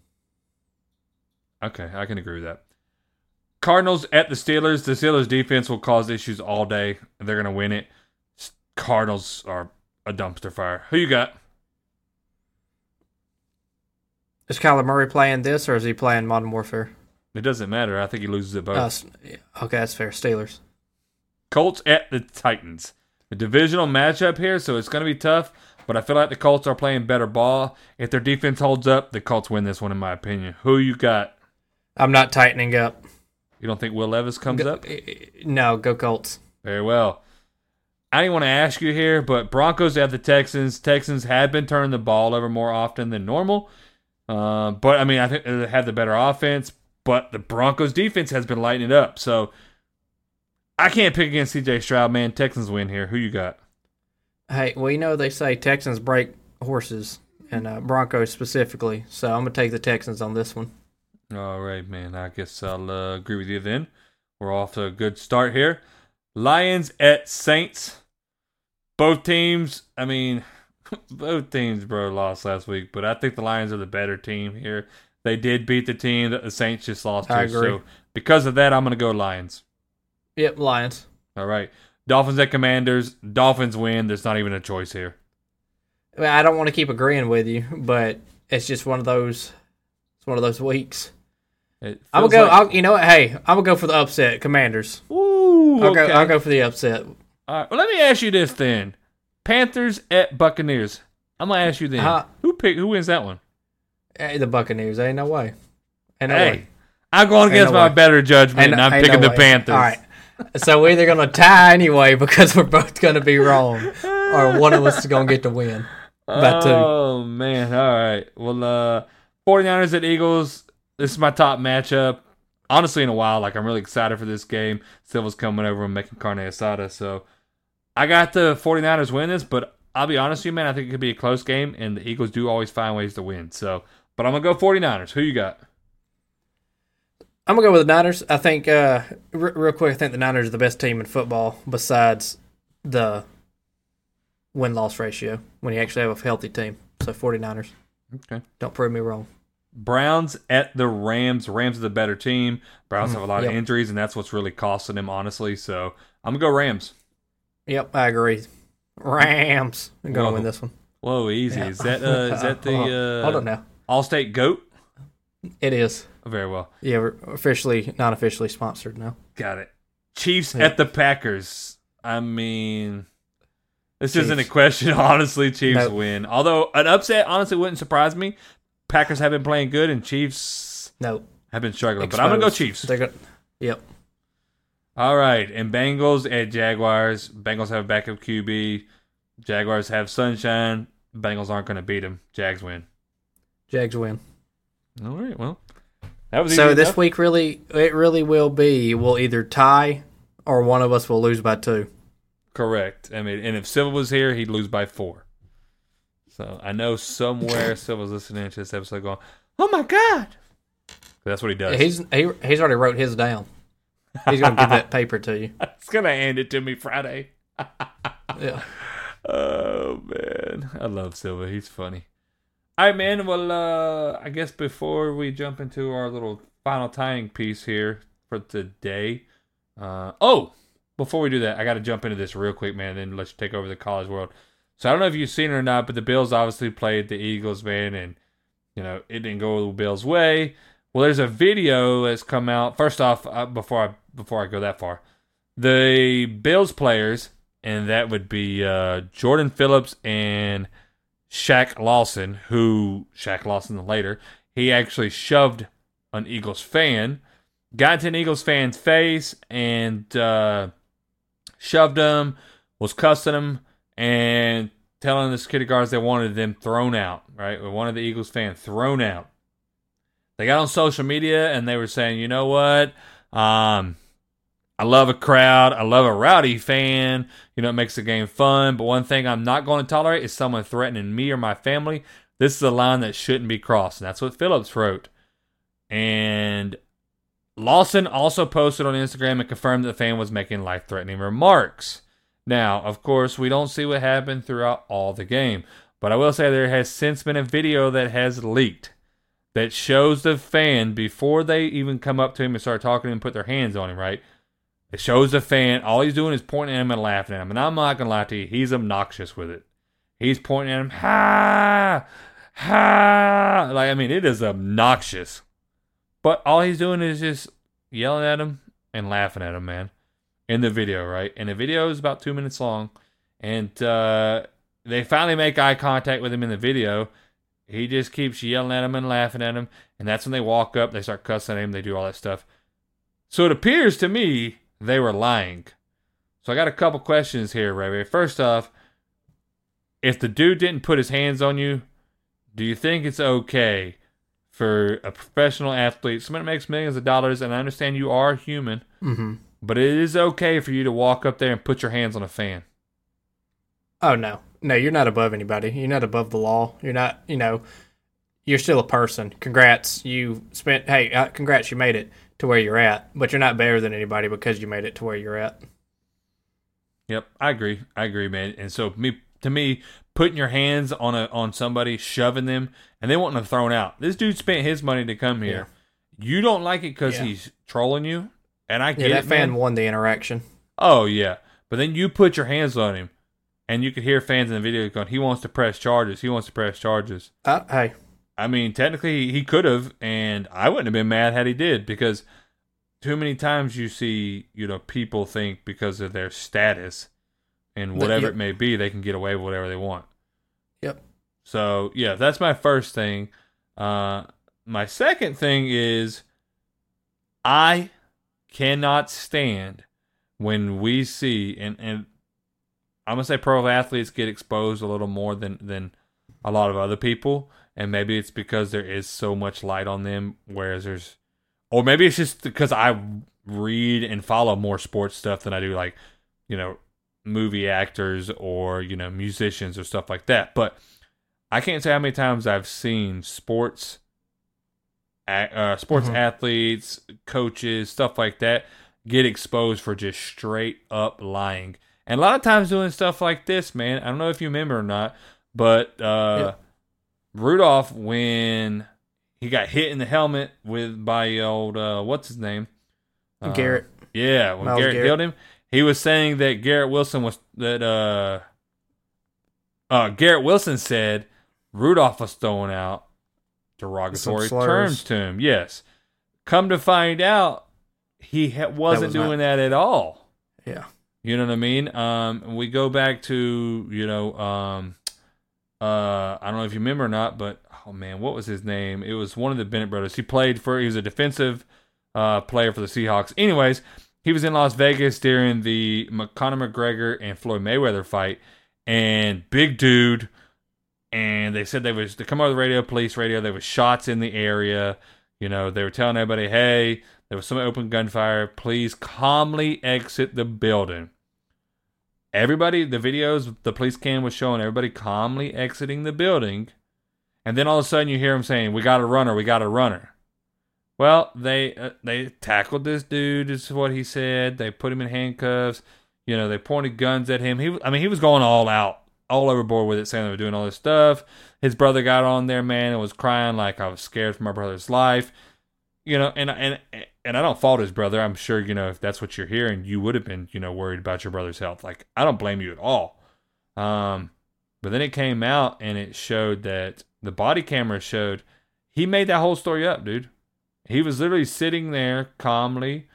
Okay, I can agree with that. Cardinals at the Steelers. The Steelers defense will cause issues all day. They're gonna win it. Cardinals are a dumpster fire. Who you got?
Is Kyler Murray playing this, or is he playing Modern Warfare?
It doesn't matter. I think he loses it both.
Uh, okay, that's fair. Steelers.
Colts at the Titans. A divisional matchup here, so it's going to be tough. But I feel like the Colts are playing better ball. If their defense holds up, the Colts win this one, in my opinion. Who you got?
I'm not tightening up.
You don't think Will Levis comes
Go-
up?
No, go Colts.
Very well. I didn't want to ask you here, but Broncos at the Texans. Texans have been turning the ball over more often than normal. Uh, but I mean, I think they have the better offense. But the Broncos defense has been lighting it up. So I can't pick against CJ Stroud, man. Texans win here. Who you got?
Hey, well, you know they say Texans break horses, and uh, Broncos specifically. So I'm gonna take the Texans on this one.
All right, man. I guess I'll uh, agree with you then. We're off to a good start here. Lions at Saints. Both teams, I mean, both teams, bro, lost last week, but I think the Lions are the better team here. They did beat the team that the Saints just lost
I
to.
agree.
So because of that, I'm going to go Lions.
Yep, Lions.
All right. Dolphins at Commanders. Dolphins win. There's not even a choice here.
I, mean, I don't want to keep agreeing with you, but it's just one of those. It's one of those weeks. I'm gonna go.
like-
I'll, you know what? Hey, I'm gonna go for the upset. Commanders.
Ooh,
I'll
okay.
go. I'll go for the upset.
All right. Well, let me ask you this then: Panthers at Buccaneers. I'm gonna ask you then:
Uh,
who pick? Who wins that one?
Hey, the Buccaneers. Ain't no way. Ain't no
hey,
way.
I'm going against
no
my
way.
better judgment,
Ain't
and I'm picking
no
the. Panthers.
All right. So we're either gonna tie anyway because we're both gonna be wrong, or one of us is gonna get to win. By two.
Oh man! All right. Well, uh, 49ers at Eagles. This is my top matchup. Honestly, in a while, like I'm really excited for this game. Silva's coming over and making carne asada, so I got the 49ers win this. But I'll be honest with you, man. I think it could be a close game, and the Eagles do always find ways to win. So, but I'm gonna go 49ers. Who you got?
I'm gonna go with the Niners. I think, uh, r- real quick, I think the Niners are the best team in football besides the win loss ratio when you actually have a healthy team. So 49ers.
Okay.
Don't prove me wrong.
Browns at the Rams. Rams are the better team. Browns have a lot
yep.
of injuries, and that's what's really costing them, honestly. So I'm gonna go Rams.
Yep, I agree. Rams. I'm gonna
Whoa.
win this one.
Whoa, easy. Is that uh, is that the
Hold on.
uh,
Hold on now.
All-State goat?
It is.
Very well.
Yeah, we're officially, not officially sponsored now.
Got it. Chiefs
Yeah.
at the Packers. I mean, this isn't a question. Honestly, Chiefs
Nope.
win. Although an upset honestly wouldn't surprise me. Packers have been playing good, and Chiefs
No.
have been struggling. But I'm gonna go. Chiefs.
They're gonna, yep.
All right, and Bengals at Jaguars. Bengals have a backup QB. Jaguars have Sunshine. Bengals aren't going to beat them. Jags win.
Jags win.
All right, well, that was
So this
enough.
week really it really will be we'll either tie or one of us will lose by two.
Correct. I mean, and if Silva was here, he'd lose by four. So I know somewhere Silva's listening to this episode going, "Oh my god!" That's what he does.
He's he, he's already wrote his down. He's gonna give that paper to you.
He's gonna hand it to me Friday.
Yeah.
Oh man, I love Silva. He's funny. All right, man. Well, uh, I guess before we jump into our little final tying piece here for today, uh, oh, before we do that, I got to jump into this real quick, man. Then let's take over the college world. So I don't know if you've seen it or not, but the Bills obviously played the Eagles, man, and you know it didn't go the Bills' way. Well, there's a video that's come out. First off, uh, before I before I go that far, the Bills players, and that would be uh, Jordan Phillips and Shaq Lawson, who Shaq Lawson later, he actually shoved an Eagles fan, got into an Eagles fan's face, and uh, shoved him, was cussing him, and telling the security guards they wanted them thrown out, right? We wanted the Eagles fan thrown out. They got on social media and they were saying, you know what? Um, I love a crowd. I love a rowdy fan. You know, it makes the game fun. But one thing I'm not going to tolerate is someone threatening me or my family. This is a line that shouldn't be crossed. And that's what Phillips wrote. And Lawson also posted on Instagram and confirmed that the fan was making life threatening remarks. Now, of course, we don't see what happened throughout all the game, but I will say there has since been a video that has leaked that shows the fan before they even come up to him and start talking to him and put their hands on him, right? It shows the fan, all he's doing is pointing at him and laughing at him. And I'm not going to lie to you, he's obnoxious with it. He's pointing at him, ha, ha. Like, I mean, it is obnoxious. But all he's doing is just yelling at him and laughing at him, man, in the video, right? And the video is about two minutes long. And uh, they finally make eye contact with him in the video. He just keeps yelling at him and laughing at him. And that's when they walk up, they start cussing at him, they do all that stuff. So it appears to me they were lying. So I got a couple questions here, Ray. First off, if the dude didn't put his hands on you, do you think it's okay for a professional athlete, someone that makes millions of dollars, and I understand you are human,
Mm-hmm.
But it is okay for you to walk up there and put your hands on a fan?
Oh no, no, you're not above anybody. You're not above the law. You're not. You know, you're still a person. Congrats, you spent. Hey, uh, congrats, you made it to where you're at. But you're not better than anybody because you made it to where you're at.
Yep, I agree. I agree, man. And so me to me, putting your hands on a on somebody, shoving them, and they wanting them thrown out. This dude spent his money to come here. You don't like it because
Yeah.
he's trolling you, and I
Yeah, that
it,
fan
man.
won the interaction.
Oh yeah, but then you put your hands on him, and you could hear fans in the video going, "He wants to press charges. He wants to press charges."
Uh, hey,
I mean, technically he could have, and I wouldn't have been mad had he did because too many times you see, you know, people think because of their status and whatever
yep.
it may be, they can get away with whatever they want.
Yep.
So yeah, that's my first thing. Uh, my second thing is I cannot stand when we see and and I'm gonna say pro athletes get exposed a little more than than a lot of other people, and maybe it's because there is so much light on them, whereas there's, or maybe it's just because I read and follow more sports stuff than I do like, you know, movie actors or you know musicians or stuff like that. But I can't say how many times I've seen sports, uh, sports
Mhm.
athletes, coaches, stuff like that get exposed for just straight up lying. And a lot of times doing stuff like this, man. I don't know if you remember or not, but uh,
Yep.
Rudolph when he got hit in the helmet with by old uh, what's his name Uh,
Garrett.
yeah, when
Myles
Garrett,
Garrett.
killed him, he was saying that Garrett Wilson was that uh uh Garrett Wilson said Rudolph was throwing out derogatory terms to him. Yes. Come to find out, he ha- wasn't
was not-
doing that at all.
Yeah.
You know what I mean? Um, we go back to you know, um, uh, I don't know if you remember or not, but oh man, what was his name? It was one of the Bennett brothers. He played for. He was a defensive uh, player for the Seahawks. Anyways, he was in Las Vegas during the Conor McGregor and Floyd Mayweather fight, and big dude. And they said they was they come over the radio, police radio. There was shots in the area. You know, they were telling everybody, "Hey, there was some open gunfire. Please calmly exit the building." Everybody, the videos, the police cam was showing everybody calmly exiting the building, and then all of a sudden you hear them saying, "We got a runner. We got a runner." Well, they uh, they tackled this dude. Is what he said. They put him in handcuffs. You know, they pointed guns at him. He, I mean, he was going all out, all overboard with it, saying they were doing all this stuff. His brother got on there, man, and was crying like I was scared for my brother's life. You know, and and and I don't fault his brother. I'm sure you know if that's what you're hearing, you would have been you know worried about your brother's health. Like I don't blame you at all. Um, but then it came out and it showed that the body camera showed he made that whole story up, dude. He was literally sitting there calmly,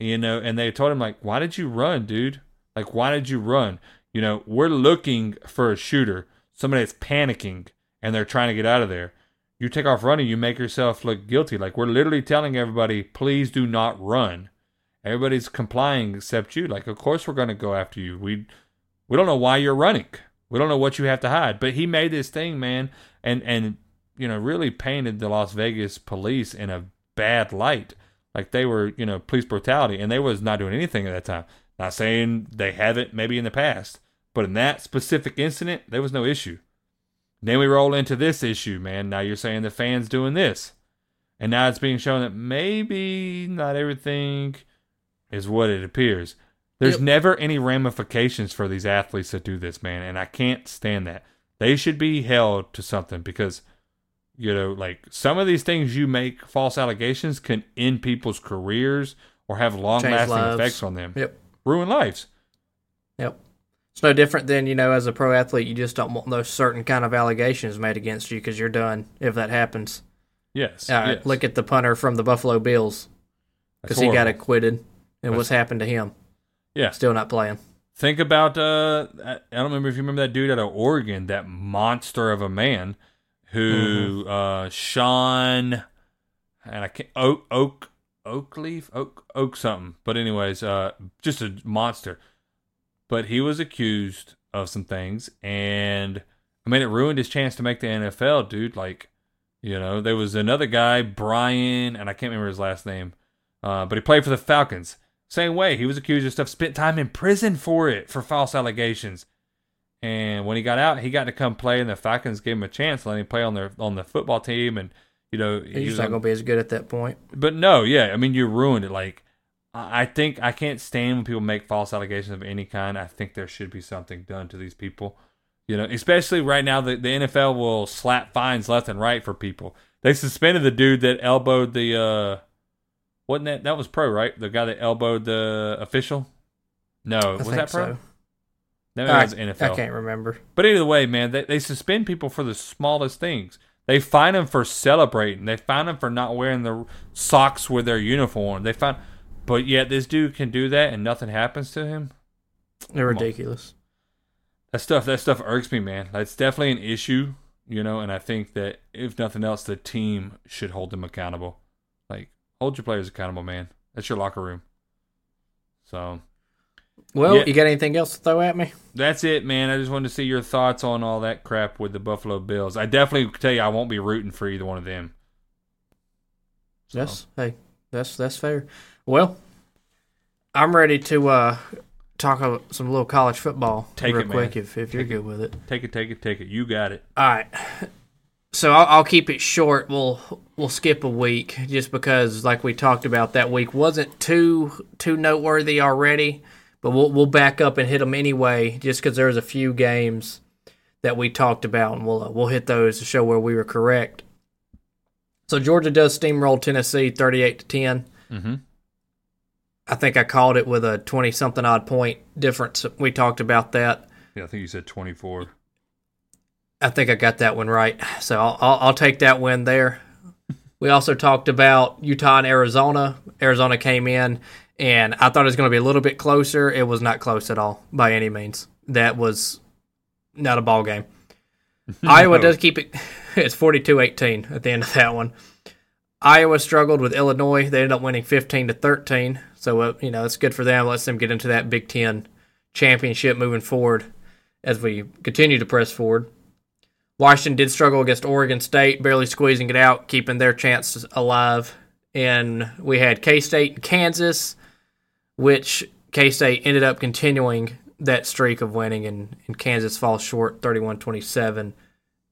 you know, and they told him like, "Why did you run, dude? Like, why did you run? You know, we're looking for a shooter, somebody that's panicking, and they're trying to get out of there. You take off running, you make yourself look guilty. Like we're literally telling everybody, please do not run. Everybody's complying except you. Like, of course we're gonna go after you. We we don't know why you're running. We don't know what you have to hide. But he made this thing, man, and and you know really painted the Las Vegas police in a bad light. Like they were, you know, police brutality, and they was not doing anything at that time. Not saying they haven't maybe in the past, but in that specific incident, there was no issue. Then we roll into this issue, man. Now you're saying the fans doing this. And now it's being shown that maybe not everything is what it appears. There's
Yep.
never any ramifications for these athletes that do this, man, and I can't stand that. They should be held to something because you know, like some of these things you make false allegations can end people's careers or have long lasting effects on them.
Yep.
Ruin lives.
It's no different than, you know, as a pro athlete, you just don't want those certain kind of allegations made against you because you're done if that happens.
Yes.
Right,
yes.
look at the punter from the Buffalo Bills because he got acquitted. And
That's-
what's happened to him?
Yeah.
Still not playing.
Think about uh I I don't remember if you remember that dude out of Oregon, that monster of a man who
Mm-hmm.
uh Sean and I can't Oak Oak Oak Leaf Oak Oak something. But anyways, uh just a monster. But he was accused of some things and I mean it ruined his chance to make the NFL, dude. Like, you know, there was another guy, Brian, and I can't remember his last name. Uh, but he played for the Falcons. Same way, he was accused of stuff, spent time in prison for it, for false allegations. And when he got out, he got to come play, and the Falcons gave him a chance, letting him play on their on the football team. And you know, he
He's
was
not
on-
to be as good at that point.
but no, yeah, I mean, you ruined it. Like, I think I can't stand when people make false allegations of any kind. I think there should be something done to these people. You know, especially right now, the, the NFL will slap fines left and right for people. They suspended the dude that elbowed the, uh, wasn't that, that was pro, right? The guy that elbowed the official? No,
I
was that pro?
so.
No,
I,
that was NFL.
I can't remember.
But either way, man, they, they suspend people for the smallest things. They fine them for celebrating. They fine them for not wearing the socks with their uniform. They find, but yet this dude can do that and nothing happens to him.
They're
Come on.
ridiculous.
That stuff, that stuff irks me, man. That's definitely an issue, you know. And I think that if nothing else, the team should hold them accountable. Like hold your players accountable, man. That's your locker room. So
Well,
Yeah.
you got anything else to throw at me?
That's it, man. I just wanted to see your thoughts on all that crap with the Buffalo Bills. I definitely tell you, I won't be rooting for either one of them. So,
Yes. Hey, that's that's fair. Well, I'm ready to uh, talk about some little college football
Take
real
it,
quick if, if you're
Take
good with it.
take it, take it, take it. You got it.
All right. So I'll, I'll keep it short. We'll we'll skip a week just because, like we talked about, that week wasn't too too noteworthy already. But we'll we'll back up and hit them anyway, just because there's a few games that we talked about, and we'll uh, we'll hit those to show where we were correct. So Georgia does steamroll Tennessee, thirty-eight to ten.
Mm-hmm.
I think I called it with a twenty something odd point difference. We talked about that.
Yeah, I think you said 24.
I think I got that one right. So I'll, I'll, I'll take that win there. We also talked about Utah and Arizona. Arizona came in, and I thought it was going to be a little bit closer. It was not close at all by any means. That was not a ball game. Iowa
No.
does keep it. It's 42-18 at the end of that one. Iowa struggled with Illinois. They ended up winning 15 to 13. So uh, you know it's good for them. Lets them get into that Big Ten championship moving forward as we continue to press forward. Washington did struggle against Oregon State, barely squeezing it out, keeping their chances alive. And we had K State and Kansas, which K State ended up continuing that streak of winning, and, and Kansas falls short 31 27.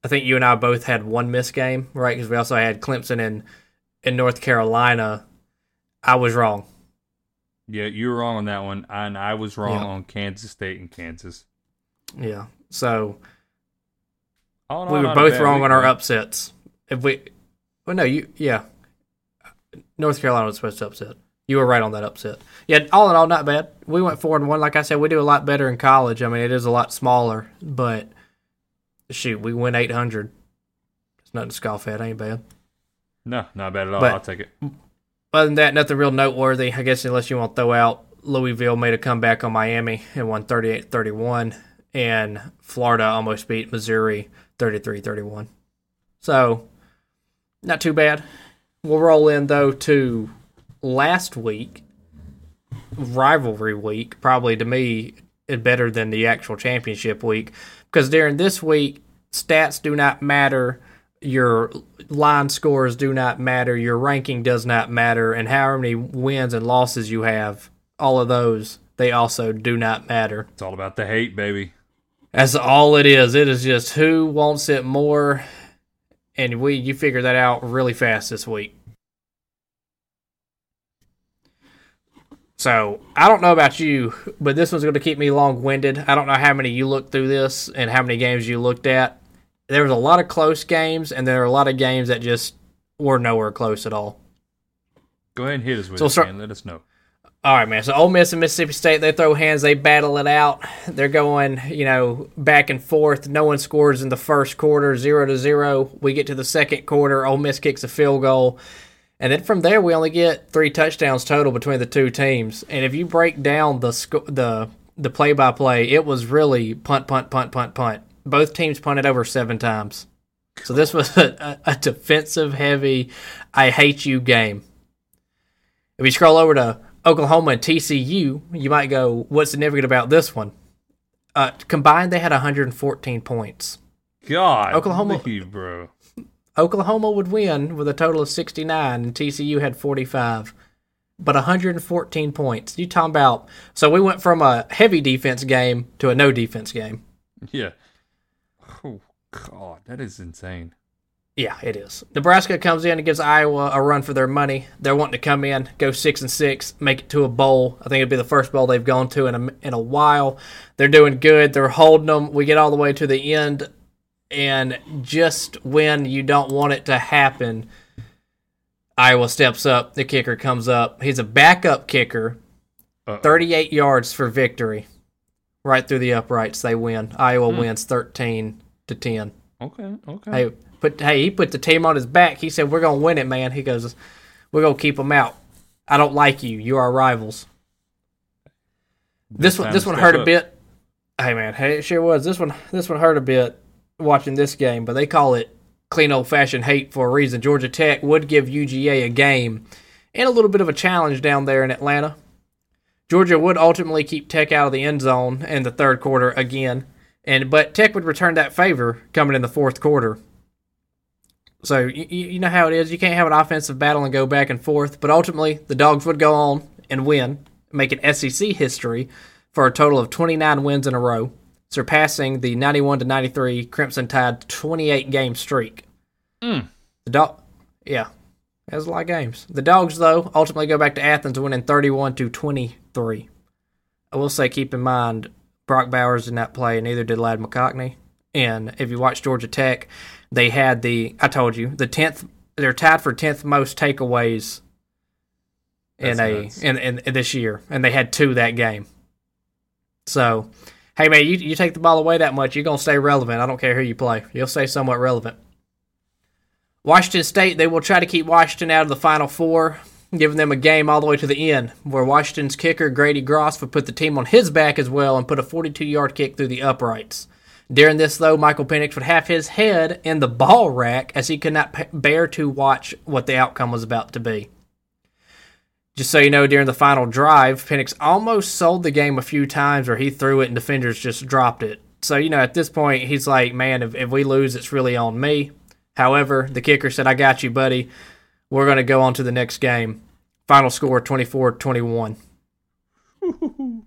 I think you and I both had one miss game, right? Because we also had Clemson and in North Carolina. I was wrong.
Yeah, you were wrong on that one, and I was wrong
Yeah.
on Kansas State and Kansas.
Yeah. So
All in all,
we were both wrong on our upsets. If we, well, no, you, yeah, North Carolina was supposed to upset. You were right on that upset. Yeah, all in all, not bad. We went four and one. Like I said, we do a lot better in college. I mean, it is a lot smaller, but shoot, we win eight hundred. It's nothing to scoff at. Ain't bad.
No, not bad at all.
But-
I'll take it.
Other than that, nothing real noteworthy. I guess unless you want to throw out Louisville made a comeback on Miami and won 38-31 and Florida almost beat Missouri 33-31. So, not too bad. We'll roll in though to last week rivalry week, probably to me better than the actual championship week because during this week stats do not matter your line scores do not matter, your ranking does not matter, and how many wins and losses you have, all of those, they also do not matter.
It's all about the hate, baby.
That's all it is. It is just who wants it more, and we you figure that out really fast this week. So I don't know about you, but this one's going to keep me long winded. I don't know how many you looked through this and how many games you looked at. There was a lot of close games, and there are a lot of games that just were nowhere close at all.
Go ahead and hit us with
So
it,
start-
man. Let us know.
All right, man. So Ole Miss and Mississippi State, they throw hands, they battle it out. They're going, you know, back and forth. No one scores in the first quarter, zero to zero. We get to the second quarter. Ole Miss kicks a field goal, and then from there we only get three touchdowns total between the two teams. And if you break down the sco- the the play by play, it was really punt, punt, punt, punt, punt. Both teams punted over seven times. So this was a, a, defensive heavy, I hate you game. If you scroll over to Oklahoma and TCU, you might go, what's significant about this one? Uh, combined, they had 114 points.
God,
Oklahoma-
bro.
Oklahoma would win with a total of 69, and TCU had 45. But 114 points. You talking about? So we went from a heavy defense game to a no defense game.
Yeah. Oh God, that is insane.
Yeah, it is. Nebraska comes in and gives Iowa a run for their money. They're wanting to come in, go six and six, make it to a bowl. I think it'd be the first bowl they've gone to in a in a while. They're doing good. They're holding them. We get all the way to the end, and just when you don't want it to happen, Iowa steps up. The kicker comes up. He's a backup kicker.
Uh-oh.
38 yards for victory. Right through the uprights, they win. Iowa hmm. wins 13 to 10.
Okay, okay.
Hey, put hey, he put the team on his back. He said, "We're gonna win it, man." He goes, "We're gonna keep them out. I don't like you. You are rivals." This one, this one hurt a bit. Hey, man, hey, it sure was. This one, this one hurt a bit watching this game, but they call it clean old fashioned hate for a reason. Georgia Tech would give UGA a game and a little bit of a challenge down there in Atlanta. Georgia would ultimately keep Tech out of the end zone in the third quarter again, and but Tech would return that favor coming in the fourth quarter. So you, you know how it is. You can't have an offensive battle and go back and forth. But ultimately, the Dogs would go on and win, making SEC history for a total of 29 wins in a row, surpassing the 91 to 93 Crimson Tide 28 game streak.
Mm.
The dog, yeah, that's a lot of games. The Dogs, though, ultimately go back to Athens, winning 31 to 23. I will say, keep in mind, Brock Bowers did not play, and neither did Ladd McConkey. And if you watch Georgia Tech, they had the I told you the tenth. They're tied for tenth most takeaways in a in, in, in this year, and they had two that game. So, hey man, you you take the ball away that much, you're gonna stay relevant. I don't care who you play, you'll stay somewhat relevant. Washington State, they will try to keep Washington out of the Final Four, giving them a game all the way to the end, where Washington's kicker Grady Gross would put the team on his back as well and put a 42-yard kick through the uprights. During this, though, Michael Penix would have his head in the ball rack as he could not bear to watch what the outcome was about to be. Just so you know, during the final drive, Penix almost sold the game a few times where he threw it and defenders just dropped it. So, you know, at this point, he's like, man, if, if we lose, it's really on me. However, the kicker said, I got you, buddy. We're going to go on to the next game. Final score 24 21.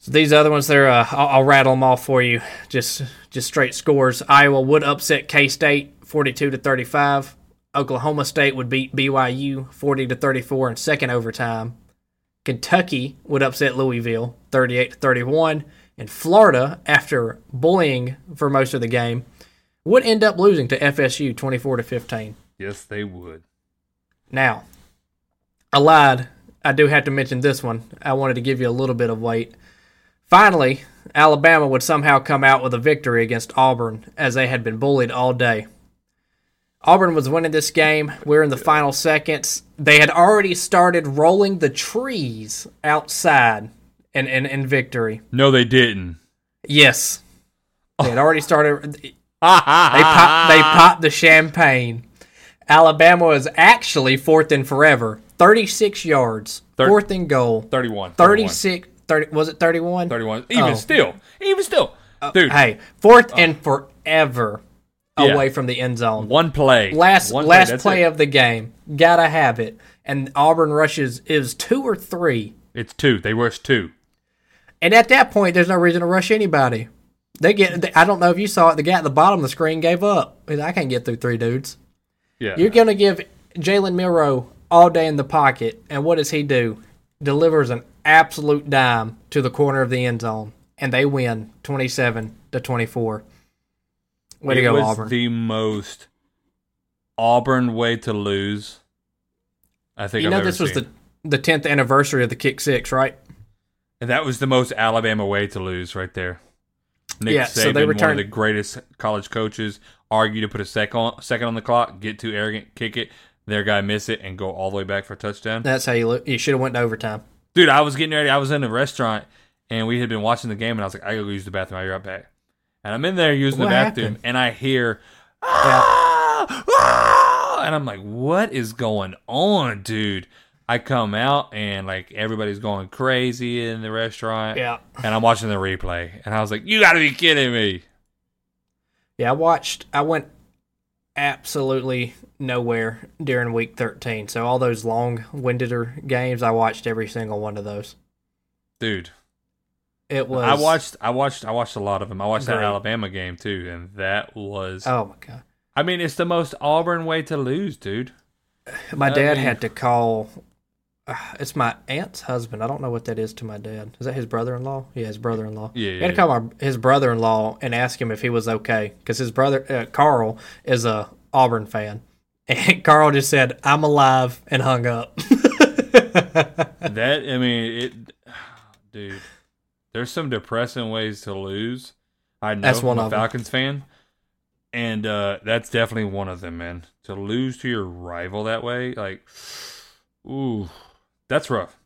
So these other ones, there, uh, I'll, I'll rattle them off for you. Just, just straight scores. Iowa would upset K State, forty-two to thirty-five. Oklahoma State would beat BYU, forty to thirty-four in second overtime. Kentucky would upset Louisville, thirty-eight to thirty-one. And Florida, after bullying for most of the game, would end up losing to FSU, twenty-four to fifteen.
Yes, they would.
Now, I lied. I do have to mention this one. I wanted to give you a little bit of weight. Finally, Alabama would somehow come out with a victory against Auburn as they had been bullied all day. Auburn was winning this game. We're in the final seconds. They had already started rolling the trees outside in, in, in victory.
No, they didn't.
Yes. Oh. They had already started. They popped, they popped the champagne. Alabama was actually fourth in forever. 36 yards.
Thir-
fourth and goal.
31.
36. 30, was it 31?
31. Even
Oh.
still. Even still. Uh, Dude,
Hey, fourth uh. and forever
Yeah.
away from the end zone.
one play.
Last
one
last
that's
play of the game. Gotta have it. And Auburn rushes is two or three.
It's two. They rush two.
And at that point, there's no reason to rush anybody. They get. they- I don't know if you saw it. The guy at the bottom of the screen gave up. I can't get through three dudes.
Yeah.
You're gonna give Jalen Milroe all day in the pocket, and what does he do? delivers an absolute dime to the corner of the end zone, and they win 27 to 24. Way to
it
go,
was
Auburn.
the most Auburn way to lose. I think
you
I've
know, this was
seen.
the the 10th anniversary of the kick six, right?
And that was the most Alabama way to lose right there. Nick
Yeah,
Saban,
so they
one of the greatest college coaches, argue to put a second on, second on the clock, get too arrogant, kick it, their guy miss it, and go all the way back for a touchdown.
That's how you look. You should have went to overtime.
Dude, I was getting ready. I was in a restaurant, and we had been watching the game, and I was like, I gotta use the bathroom. I'll be right back. And I'm in there using
What
the bathroom,
happened?
and I hear, ah, ah, and I'm like, what is going on, dude? I come out and like everybody's going crazy in the restaurant.
Yeah.
And I'm watching the replay, and I was like, "You got to be kidding me!"
Yeah, I watched. I went absolutely nowhere during week 13. So all those long-windeder games, I watched every single one of those.
Dude,
It was.
I watched, I watched, I watched a lot of them. I watched that Alabama game too, and that was.
Oh my god!
I mean, it's the most Auburn way to lose, dude.
My
I
dad
mean-
had to call. Uh, it's my aunt's husband. I don't know what that is to my dad. Is that his brother-in-law? Yeah, his brother-in-law.
Yeah,
He had to
yeah,
call my, his brother-in-law and ask him if he was okay because his brother uh, Carl is a Auburn fan, and Carl just said, "I'm alive," and hung up.
That I mean, it, dude. There's some depressing ways to lose. I know
That's one
I'm a. Falcons fan, and uh, that's definitely one of them, man. To lose to your rival that way, like, ooh, that's rough.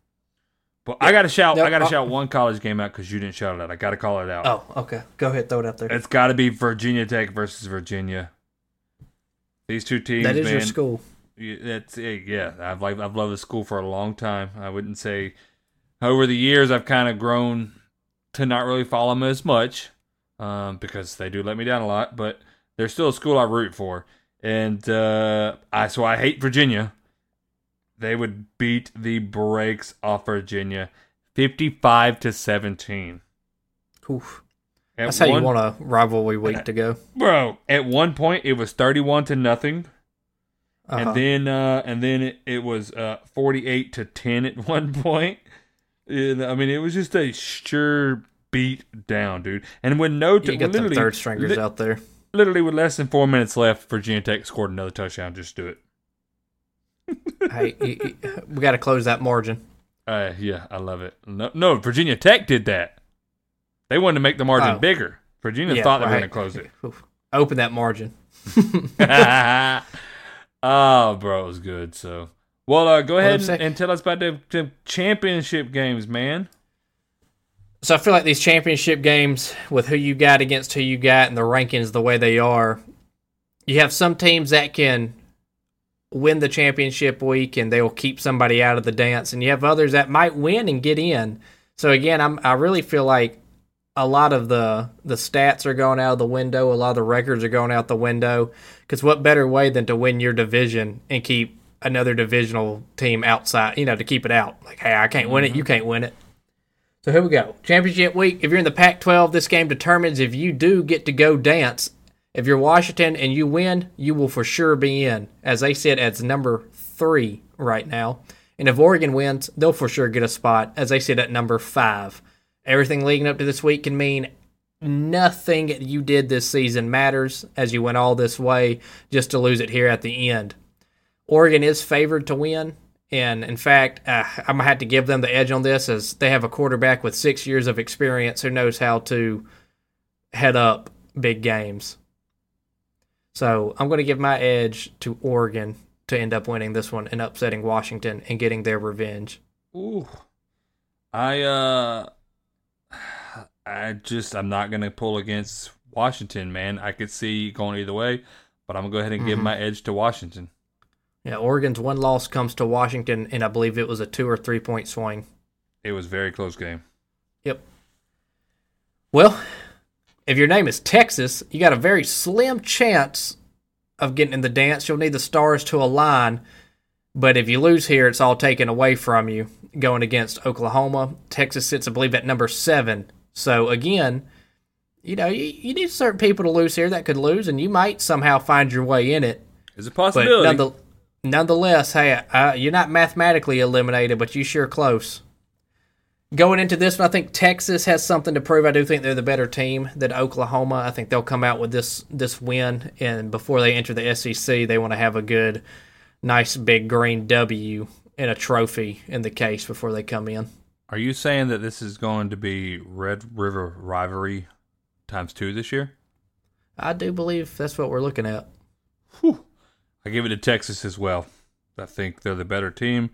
But I got to shout.
No,
I got to
uh,
shout one college game out because you didn't shout it out. I got to call it out.
oh, okay. Go ahead, throw it out there.
It's got to be Virginia Tech versus Virginia. These two teams,
That is
man.
your school.
Yeah, That's it, yeah. I've like I've loved the school for a long time. I wouldn't say over the years I've kind of grown to not really follow them as much um, because they do let me down a lot. But they're still a school I root for, and uh, I so I hate Virginia. They would beat the brakes off Virginia, fifty-five to seventeen.
Oof.
At
That's how
one-
you want a rivalry week to go.
bro. At one point, it was thirty-one to nothing.
Uh-huh.
and then uh and then it, it was uh 48 to 10 at one point And, i mean it was just a sure beat down dude and when no t-
you
literally,
third stringers
li-
out there.
literally with less than four minutes left virginia tech scored another touchdown just do it
hey, we got to close that margin.
uh yeah i love it no, no virginia tech did that they wanted to make the margin
Oh.
bigger virginia
Yeah,
thought they were
right.
going to close it
Open that margin.
oh bro it was good so well uh go ahead and, and tell us about the, the championship games man
So I feel like these championship games, with who you got against who you got, and the rankings the way they are, you have some teams that can win the championship week and they will keep somebody out of the dance, and you have others that might win and get in. So again, I'm I really feel like a lot of the the stats are going out of the window, a lot of the records are going out the window. Because what better way than to win your division and keep another divisional team outside? You know, to keep it out. Like, hey, I can't win it, you mm-hmm. can't win it. So here we go. Championship week. If you're in the Pac 12, this game determines if you do get to go dance. If you're Washington and you win, you will for sure be in. As they said, as number three right now. And if Oregon wins, they'll for sure get a spot, as they said, at number five. Everything leading up to this week can mean nothing you did this season matters as you went all this way just to lose it here at the end. Oregon is favored to win. And in fact, uh, I'm going to have to give them the edge on this as they have a quarterback with six years of experience who knows how to head up big games. So I'm going to give my edge to Oregon to end up winning this one and upsetting Washington and getting their revenge.
Ooh. I uh I just I'm not gonna pull against Washington, man. I could see going either way, but I'm gonna go ahead and give
Mhm.
my edge to Washington.
Yeah, Oregon's one loss comes to Washington, and I believe it was a two or three point swing.
It was a very close game.
Yep. Well, if your name is Texas, you got a very slim chance of getting in the dance. You'll need the stars to align. But if you lose here, it's all taken away from you going against Oklahoma. Texas sits, I believe, at number seven. So again, you know, you, you need certain people to lose here that could lose, and you might somehow find your way in it.
It's a
But
possibility.
the, nonetheless, hey, uh, you're not mathematically eliminated, but you sure close. Going into this one, I think Texas has something to prove. I do think they're the better team than Oklahoma. I think they'll come out with this this win, and before they enter the SEC, they want to have a good, nice big green W and a trophy in the case before they come in.
Are you saying that this is going to be Red River rivalry times two this year?
I do believe that's what we're looking at.
Whew. I give it to Texas as well. I think they're the better team.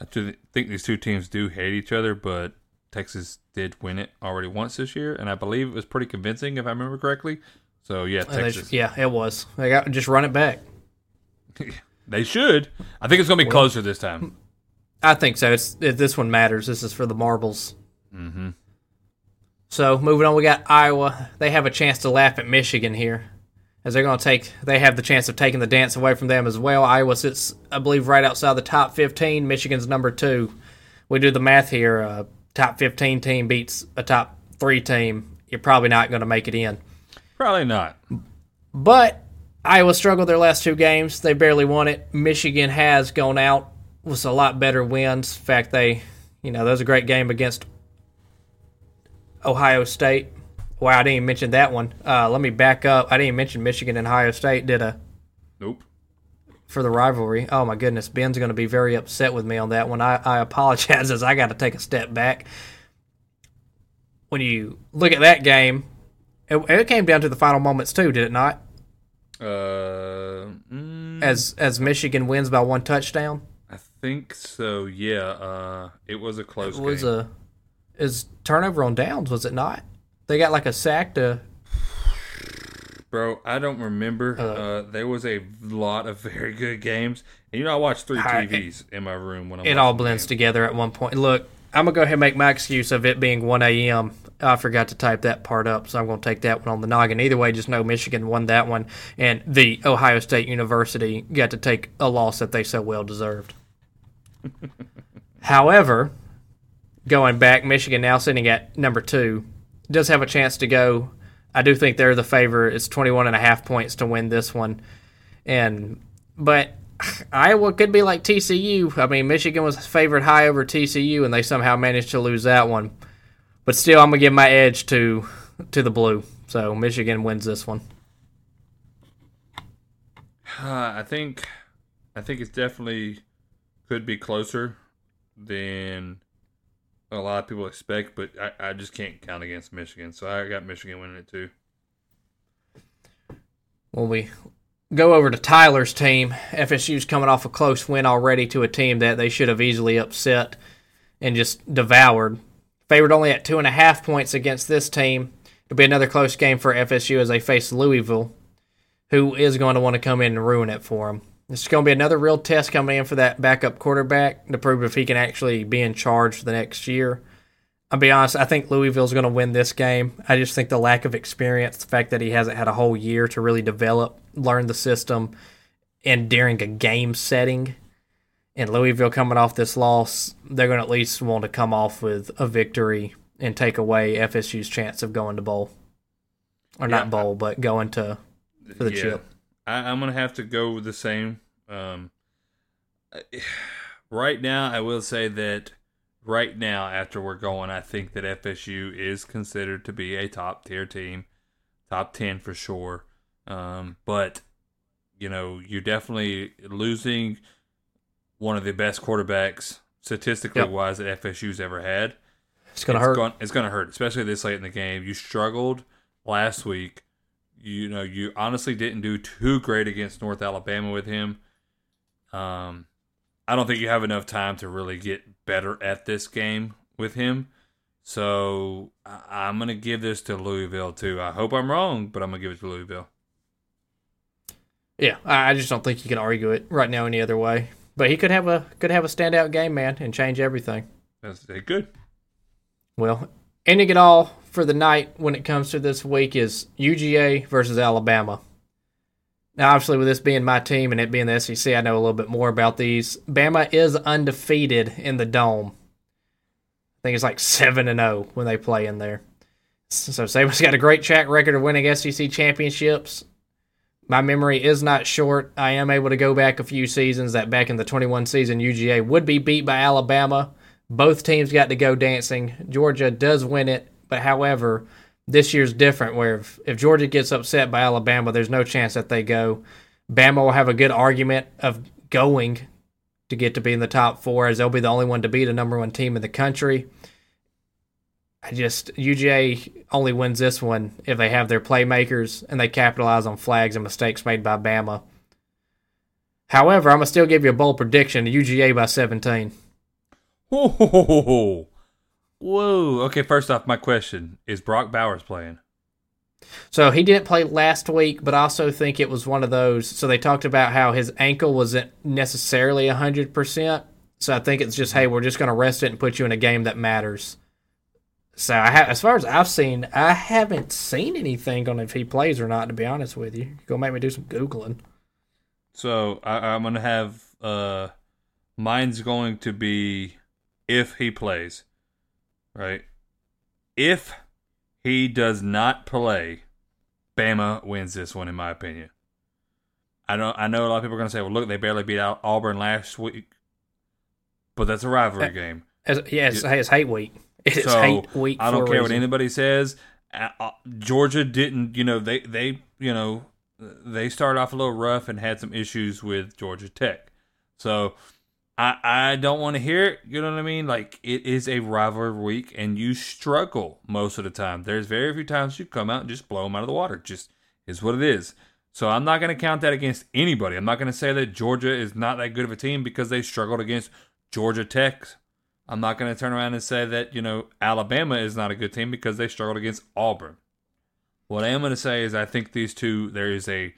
I think these two teams do hate each other, but Texas did win it already once this year, and I believe it was pretty convincing if I remember correctly. So yeah, Texas.
sh- yeah, it was. They got just run it back.
They should. I think it's going to be closer this time.
I think so. It's it, this one matters. This is for the marbles.
Mm-hmm.
So moving on, we got Iowa. They have a chance to laugh at Michigan here, as they're going to take. They have the chance of taking the dance away from them as well. Iowa sits, I believe, right outside the top fifteen. Michigan's number two. We do the math here. A top fifteen team beats a top three team. You're probably not going to make it in.
Probably not.
But Iowa struggled their last two games. They barely won it. Michigan has gone out with a lot better wins. In fact, they, you know, that was a great game against Ohio State. Wow, I didn't even mention that one. Uh, let me back up. I didn't even mention Michigan and Ohio State did a
Nope.
for the rivalry. Oh my goodness, Ben's going to be very upset with me on that one. I, I apologize as I got to take a step back. When you look at that game, it, it came down to the final moments too, did it not?
Uh, mm,
as as Michigan wins by one touchdown.
I think so. Yeah. Uh, it was a close
It was
game.
a is turnover on downs, was it not? They got like a sack to
Bro, I don't remember.
Uh,
Uh, there was a lot of very good games. And you know, I watched three
I-
TVs in my room when I'm
it all blends
games.
together at one point. Look, I'm gonna go ahead and make my excuse of it being one AM. I forgot to type that part up, so I'm gonna take that one on the noggin. Either way, just know Michigan won that one and the Ohio State University got to take a loss that they so well deserved. However, going back, Michigan now sitting at number two does have a chance to go. I do think they're the favorite. It's 21 and a half points to win this one. And but Iowa could be like TCU. I mean, Michigan was favored high over TCU and they somehow managed to lose that one. But still I'm going to give my edge to to the blue. So Michigan wins this one.
Uh, I think, I think it's definitely could be closer than a lot of people expect, but I, I just can't count against Michigan. So I got Michigan winning it too.
When we go over to Tyler's team, FSU's coming off a close win already to a team that they should have easily upset and just devoured. Favored only at two and a half points against this team. It'll be another close game for FSU as they face Louisville, who is going to want to come in and ruin it for them. This is going to be another real test coming in for that backup quarterback to prove if he can actually be in charge for the next year. I'll be honest, I think Louisville's going to win this game. I just think the lack of experience, the fact that he hasn't had a whole year to really develop, learn the system, and during a game setting, and Louisville coming off this loss, they're going to at least want to come off with a victory and take away FSU's chance of going to bowl. Or
Yeah,
not bowl, but going to for the
yeah.
chip.
I, I'm gonna have to go with the same. Um, right now, I will say that right now, after we're going, I think that FSU is considered to be a top tier team, top ten for sure. Um, but you know, you're definitely losing one of the best quarterbacks statistically
Yep.
wise that FSU's ever had
It's going to
it's
hurt.
it's going to hurt, especially this late in the game. You struggled last week. You know, you honestly didn't do too great against North Alabama with him. Um, I don't think you have enough time to really get better at this game with him. So I- I'm going to give this to Louisville too. I hope I'm wrong, but I'm going to give it to Louisville.
Yeah, I just don't think you can argue it right now any other way. But he could have a could have a standout game, man, and change everything.
That's good.
Well, ending it all for the night when it comes to this week is UGA versus Alabama. Now, obviously, with this being my team and it being the SEC, I know a little bit more about these. Bama is undefeated in the dome. I think it's like seven and zero when they play in there. So Saban's got a great track record of winning SEC championships. My memory is not short. I am able to go back a few seasons that back in the 21 season, UGA would be beat by Alabama. Both teams got to go dancing. Georgia does win it, but however, this year's different where if, if Georgia gets upset by Alabama, there's no chance that they go. Bama will have a good argument of going to get to be in the top four as they'll be the only one to beat a number one team in the country. I just UGA only wins this one if they have their playmakers and they capitalize on flags and mistakes made by Bama. However, I'm gonna still give you a bold prediction: UGA by 17.
Whoa. Whoa. Okay, first off, my question is Brock Bowers playing?
So he didn't play last week, but I also think it was one of those. So they talked about how his ankle wasn't necessarily 100%. So I think it's just, hey, we're just going to rest it and put you in a game that matters. So I ha- as far as I've seen, I haven't seen anything on if he plays or not. To be honest with you, go make me do some googling.
So I, I'm gonna have uh, mine's going to be if he plays, right? If he does not play, Bama wins this one, in my opinion. I know I know a lot of people are gonna say, well, look, they barely beat out Auburn last week, but that's a rivalry
Uh,
game.
As, yeah, it's, it's hate week. It's
so
hate week.
I don't care what anybody says. Georgia didn't, you know, they they you know they started off a little rough and had some issues with Georgia Tech. So I I don't want to hear it. You know what I mean? Like it is a rivalry week, and you struggle most of the time. There's very few times you come out and just blow them out of the water. Just is what it is. So I'm not going to count that against anybody. I'm not going to say that Georgia is not that good of a team because they struggled against Georgia Tech. I'm not going to turn around and say that, you know, Alabama is not a good team because they struggled against Auburn. What I am going to say is I think these two, there is a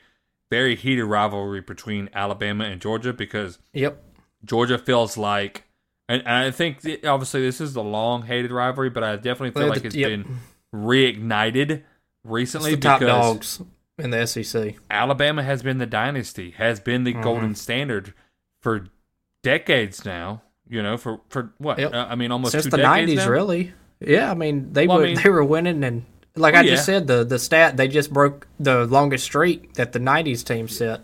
very heated rivalry between Alabama and Georgia because
Yep.
Georgia feels like, and, and I think that obviously this is a long hated rivalry, but I definitely feel like
the-
it's
yep.
been reignited
It's
recently
the top
because
dogs in the SEC.
Alabama has been the dynasty, has been
Mm-hmm.
the golden standard for decades now. You know, for for what?
Yep.
Uh, I mean, almost
since
two
the '90s, really. Yeah, I mean they
Well, I
were
mean-
they were winning, and like
Well,
I just
yeah.
said, the the stat they just broke the longest streak that the '90s team set.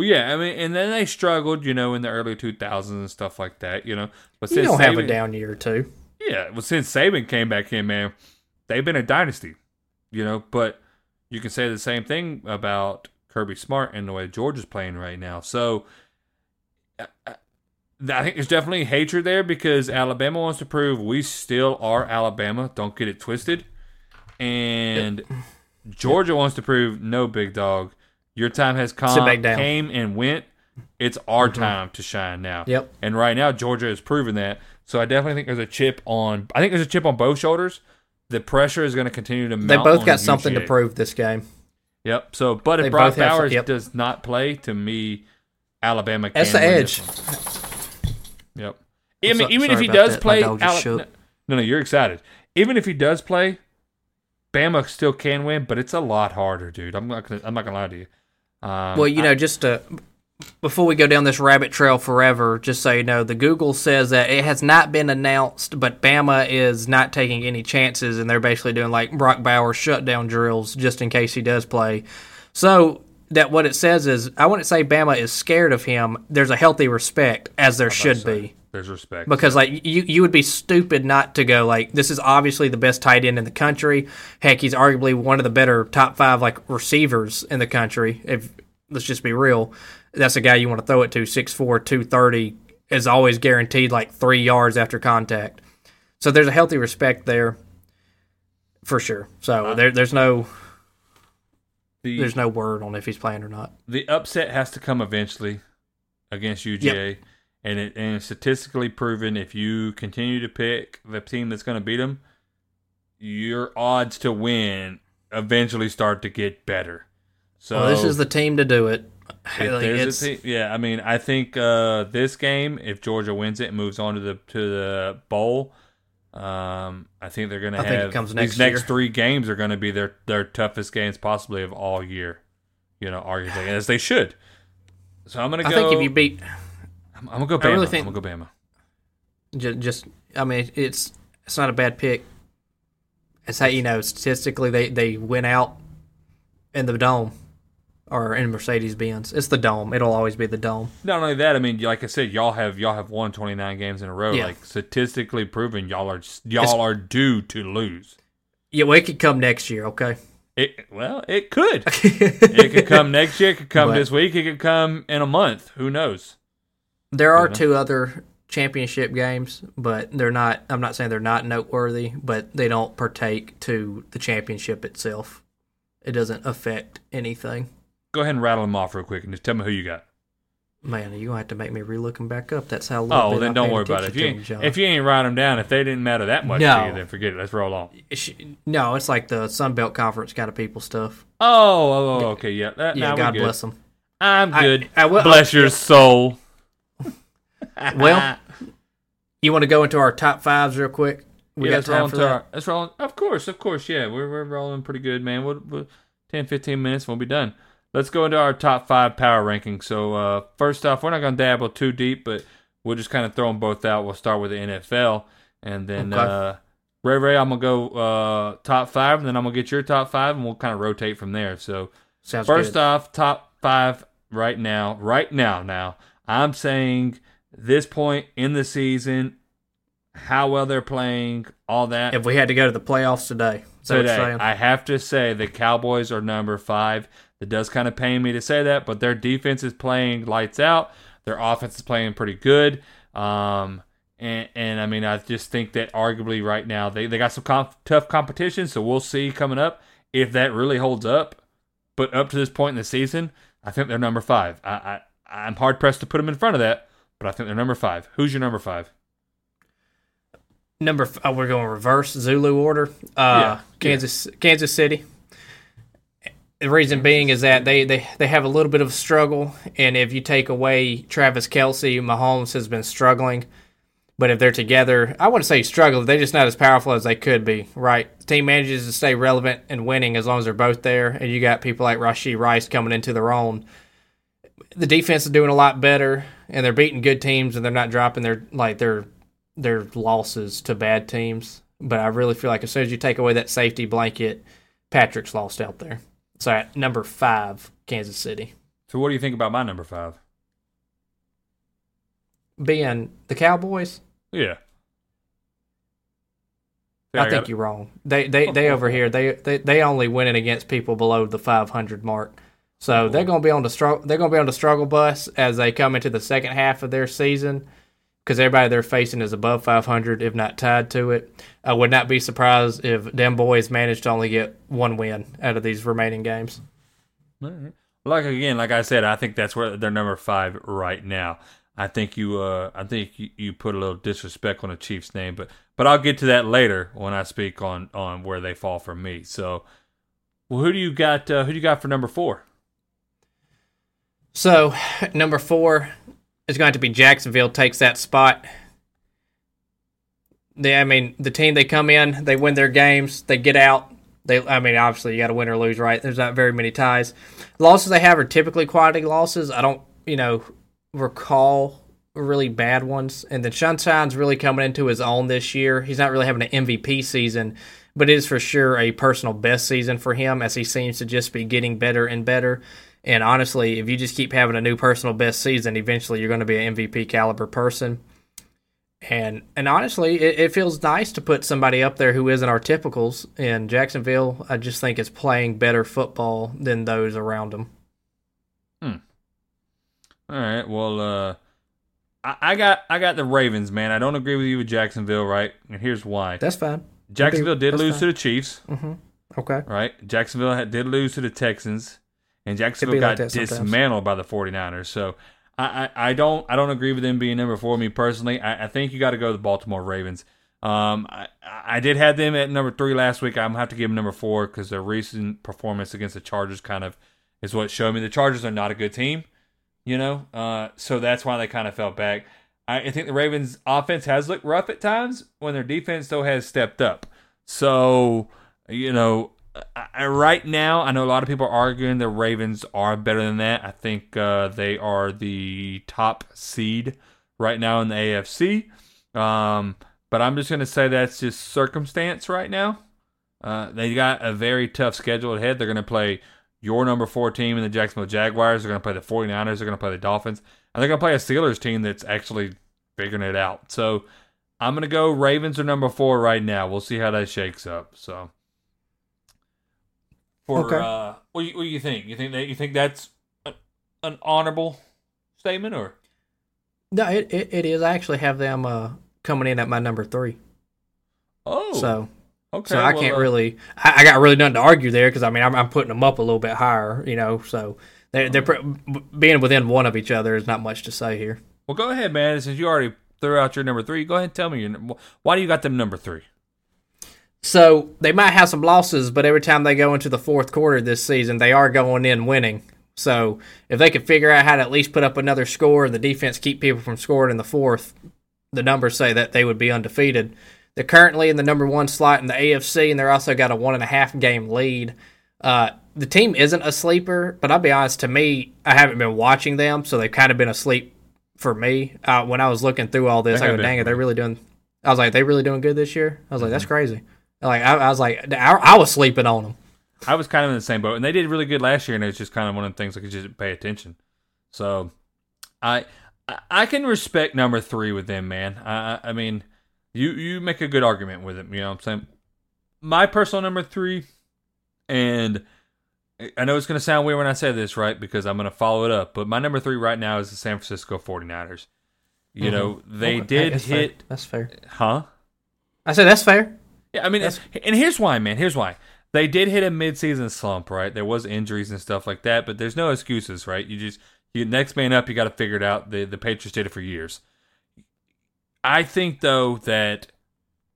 Well, yeah, I mean, and then they struggled, you know, in the early 2000s and stuff like that, you know. But
You don't have a down year or two.
Yeah, well, since Saban came back in, man, they've been a dynasty, you know. But you can say the same thing about Kirby Smart and the way Georgia's playing right now. So I- I I think there's definitely hatred there because Alabama wants to prove we still are Alabama. Don't get it twisted. And Georgia wants to prove no, big dog. Your time has come, came and went. It's our mm-hmm. time to shine now.
Yep.
And right now, Georgia has proven that. So I definitely think there's a chip on. I think there's a chip on both shoulders. The pressure is going to continue to.
Move.
They
both got something to prove this game.
Yep. So, but if
They
Brock Bowers
yep.
does not play, to me, Alabama can
That's the edge.
Yep. I mean,
so-
even if he does
that.
Play, Ala- no, no, you're excited. Even if he does play, Bama still can win, but it's a lot harder, dude. I'm not gonna. I'm not gonna lie to you. Um,
Well, you
I-
know, just to, before we go down this rabbit trail forever, just so you know, the Google says that it has not been announced, but Bama is not taking any chances, and they're basically doing like Brock Bowers shutdown drills just in case he does play. So that what it says is, I wouldn't say Bama is scared of him. There's a healthy respect, as there should
say,
be.
There's respect
Because like you, you would be stupid not to go like this is obviously the best tight end in the country. Heck, he's arguably one of the better top five like receivers in the country. If let's just be real, that's a guy you want to throw it to. 6'4", 230 is always guaranteed like three yards after contact. So there's a healthy respect there, for sure. So there, there's no
the,
there's no word on if he's playing or not.
the upset has to come eventually against UGA, and it and it's statistically proven if you continue to pick the team that's going to beat them, your odds to win eventually start to get better. So
well, this is the team to do it. Like,
there's a team, yeah. I mean, I think uh, this game, if Georgia wins it and moves on to the to the bowl, um, I think they're going to
I
have
comes
these
next
next three games are going to be their their toughest games possibly of all year. You know, arguably as they should. So I'm going to
I
go.
think if you beat
I'm, I'm gonna go Bama.
I really think-
I'm gonna go Bama.
just, just I mean, it's it's not a bad pick. It's how you know statistically they they went out in the dome. or in Mercedes Benz. It's the dome. It'll always be the dome.
Not only that, I mean, like I said, y'all have y'all have won 29 games in a row.
Yeah.
Like statistically proven, y'all are y'all are due to lose.
Yeah, well, it could come next year. Okay.
It well, it could. it could come next year. It could come
But-
this week. It could come in a month. Who knows?
There are two other championship games, but they're not. I'm not saying they're not noteworthy, but they don't partake to the championship itself. It doesn't affect anything.
Go ahead and rattle them off real quick and just tell me who you got.
Man, you're gonna have to make me re-look them back up. That's how.
Oh, well, then
I
don't worry about it. If you
John.
if you ain't write them down, if they didn't matter that much to
No.
you, then forget it. Let's roll on.
No, it's like the Sun Belt Conference kind of people stuff.
Oh, oh, oh, okay, yeah. That,
Yeah, God bless them.
I'm good.
I will-
bless your soul.
Well, you want to go into our top fives real quick? We
yeah,
got
let's
time
roll
for
into
that.
our. Let's roll. Of course, of course. Yeah, we're we're rolling pretty good, man. We'll, we'll, 10, 15 minutes, we'll be done. Let's go into our top five power rankings. So uh, first off, we're not going to dabble too deep, but we'll just kind of throw them both out. We'll start with the NFL, and then
Okay.
uh, Ray Ray, I'm gonna go uh, top five, and then I'm gonna get your top five, and we'll kind of rotate from there. So
Sounds
First
good.
off, top five right now, right now, now. I'm saying this point in the season, how well they're playing, all that.
if we had to go to the playoffs today, is that what you're
today. I have to say the Cowboys are number five. It does kind of pain me to say that, but their defense is playing lights out. Their offense is playing pretty good. Um, and, and I mean, I just think that arguably right now they, they got some comp- tough competition, so we'll see coming up if that really holds up. But up to this point in the season, I think they're number five. I, I I'm hard pressed to put them in front of that, but I think they're number five. Who's your number five?
Number, f- oh, we're going reverse Zulu order. Uh,
Yeah,
Kansas, Kansas City. The reason being is that they, they, they have a little bit of a struggle, and if you take away Travis Kelce, Mahomes has been struggling. But if they're together, I wouldn't say struggle. They're just not as powerful as they could be, right? The team manages to stay relevant and winning as long as they're both there, and you got people like Rashee Rice coming into their own. The defense is doing a lot better, and they're beating good teams, and they're not dropping their like their their losses to bad teams. But I really feel like as soon as you take away that safety blanket, Patrick's lost out there. So at number five, Kansas City.
So what do you think about my number five?
Being the Cowboys,
Yeah.
I,
got
think
it.
you're wrong. They they they over here they, they they only winning against people below the 500 mark. So they're going to be on the struggle. They're going to be on the struggle bus as they come into the second half of their season, because everybody they're facing is above 500, if not tied to it. I would not be surprised if them boys managed to only get one win out of these remaining games.
Right. Like again, like I said, I think that's where they're number five right now. I think you, uh, I think you, you put a little disrespect on the Chiefs' name, but but I'll get to that later when I speak on on where they fall for me. So, well, who do you got? Uh, who do you got for number four?
So number four is going to be Jacksonville takes that spot. They, I mean, the team they come in, they win their games, they get out. They, I mean, obviously you got to win or lose, right? There's not very many ties. Losses they have are typically quality losses. I don't, you know, recall really bad ones. And then Sunshine's really coming into his own this year. He's not really having an MVP season, but it is for sure a personal best season for him as he seems to just be getting better and better. And honestly, if you just keep having a new personal best season, eventually you're going to be an MVP caliber person. And and honestly, it, it feels nice to put somebody up there who isn't our typicals. And Jacksonville, I just think is playing better football than those around them. Hmm.
All right. Well, uh, I, I got I got the Ravens, man. I don't agree with you with Jacksonville, right? And here's why.
That's fine.
Jacksonville did
that's
lose
fine.
to the Chiefs,
Okay.
right? Jacksonville had, did lose to the Texans, and Jacksonville got
like that sometimes.
dismantled by the 49ers. So I, I, I don't I don't agree with them being number four. Me personally, I, I think you got to go to the Baltimore Ravens. Um, I, I did have them at number three last week. I'm gonna have to give them number four because their recent performance against the Chargers kind of is what showed me the Chargers are not a good team. You know, uh, so that's why they kind of fell back. I, I think the Ravens' offense has looked rough at times when their defense though has stepped up. So you know, I, right now I know a lot of people are arguing the Ravens are better than that. I think uh, they are the top seed right now in the AFC. Um, but I'm just gonna say that's just circumstance right now. Uh, they got a very tough schedule ahead. They're gonna play your number four team in the Jacksonville Jaguars They're going to play the 49ers, they're going to play the Dolphins, and they're going to play a Steelers team that's actually figuring it out. So I'm going to go Ravens are number four right now. We'll see how that shakes up. So for
Okay.
uh, what, do you, what do you think? You think that you think that's a, an honorable statement or?
No, it, it, it is. I actually have them uh, coming in at my number three.
Oh,
So
okay.
so I
well,
can't
uh,
really. I, I got really nothing to argue there because I mean I'm, I'm putting them up a little bit higher. You know, so they're, they're pre- being within one of each other is not much to say here.
Well, go ahead, man. Since you already threw out your number three, go ahead and tell me your. Why do you got them number three?
So they might have some losses, but every time they go into the fourth quarter this season, they are going in winning. So if they could figure out how to at least put up another score and the defense keep people from scoring in the fourth, the numbers say that they would be undefeated. They're currently in the number one slot in the AFC, and they're also got a one and a half game lead. Uh, the team isn't a sleeper, but I'll be honest. To me, I haven't been watching them, so they've kind of been asleep for me. Uh, when I was looking through all this, I
have
go, "Dang it, they're really doing." I was like, "They really doing good this year." I was like,
Mm-hmm.
"That's crazy." Like I, I was like, I, I was sleeping on them.
I was kind of in the same boat, and they did really good last year, and it's just kind of one of the things I could just pay attention. So, I I- can respect number three with them, man. I I- mean, you you make a good argument with them. You know what I'm saying? My personal number three, and I know it's going to sound weird when I say this, right? Because I'm going to follow it up. But my number three right now is the San Francisco 49ers. You mm-hmm. know, they
Okay,
did
that's fair.
hit,
That's fair.
huh?
I said that's fair.
Yeah, I mean, and here's why, man. Here's why. They did hit a midseason slump, right? There was injuries and stuff like that, but there's no excuses, right? You just you next man up. You got to figure it out. The the Patriots did it for years. I think though that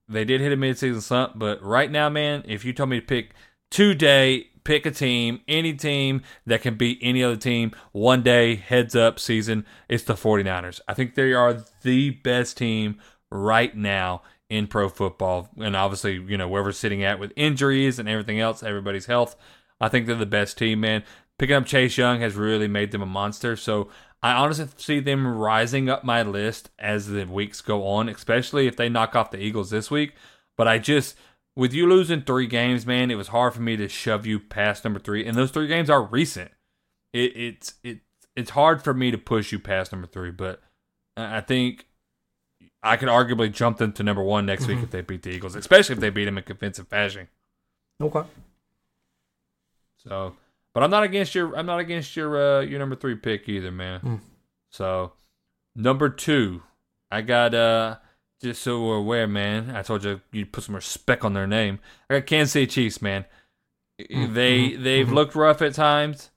they did hit a midseason slump, but right now, man, if you told me to pick today, pick a team, any team that can beat any other team one day, heads up season, it's the 49ers. I think they are the best team right now in pro football. And obviously, you know, where we're sitting at with injuries and everything else, everybody's health, I think they're the best team, man. Picking up Chase Young has really made them a monster. So I honestly see them rising up my list as the weeks go on, especially if they knock off the Eagles this week. But I just, with you losing three games, man, it was hard for me to shove you past number three. And those three games are recent. It, it's it it's hard for me to push you past number three, but I think I could arguably jump them to number one next week if they beat the Eagles, especially if they beat them in convincing fashion.
Okay.
So, but I'm not against your I'm not against your uh, your number three pick either, man.
Hmm.
So, number two, I got uh just so we're aware, man. I told you you put some respect on their name. I got Kansas City Chiefs, man.
Hmm,
They they've looked rough at times.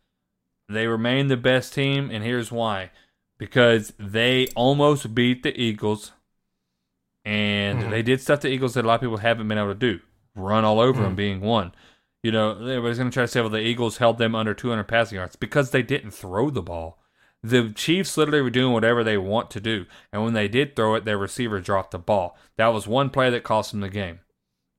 They remain the best team, and here's why: because they almost beat the Eagles, and
Mhm.
they did stuff the Eagles that a lot of people haven't been able to do. Run all over them,
Mhm.
being one. You know, everybody's going to try to say, well, the Eagles held them under 200 passing yards because they didn't throw the ball. The Chiefs literally were doing whatever they want to do. And when they did throw it, their receiver dropped the ball. That was one play that cost them the game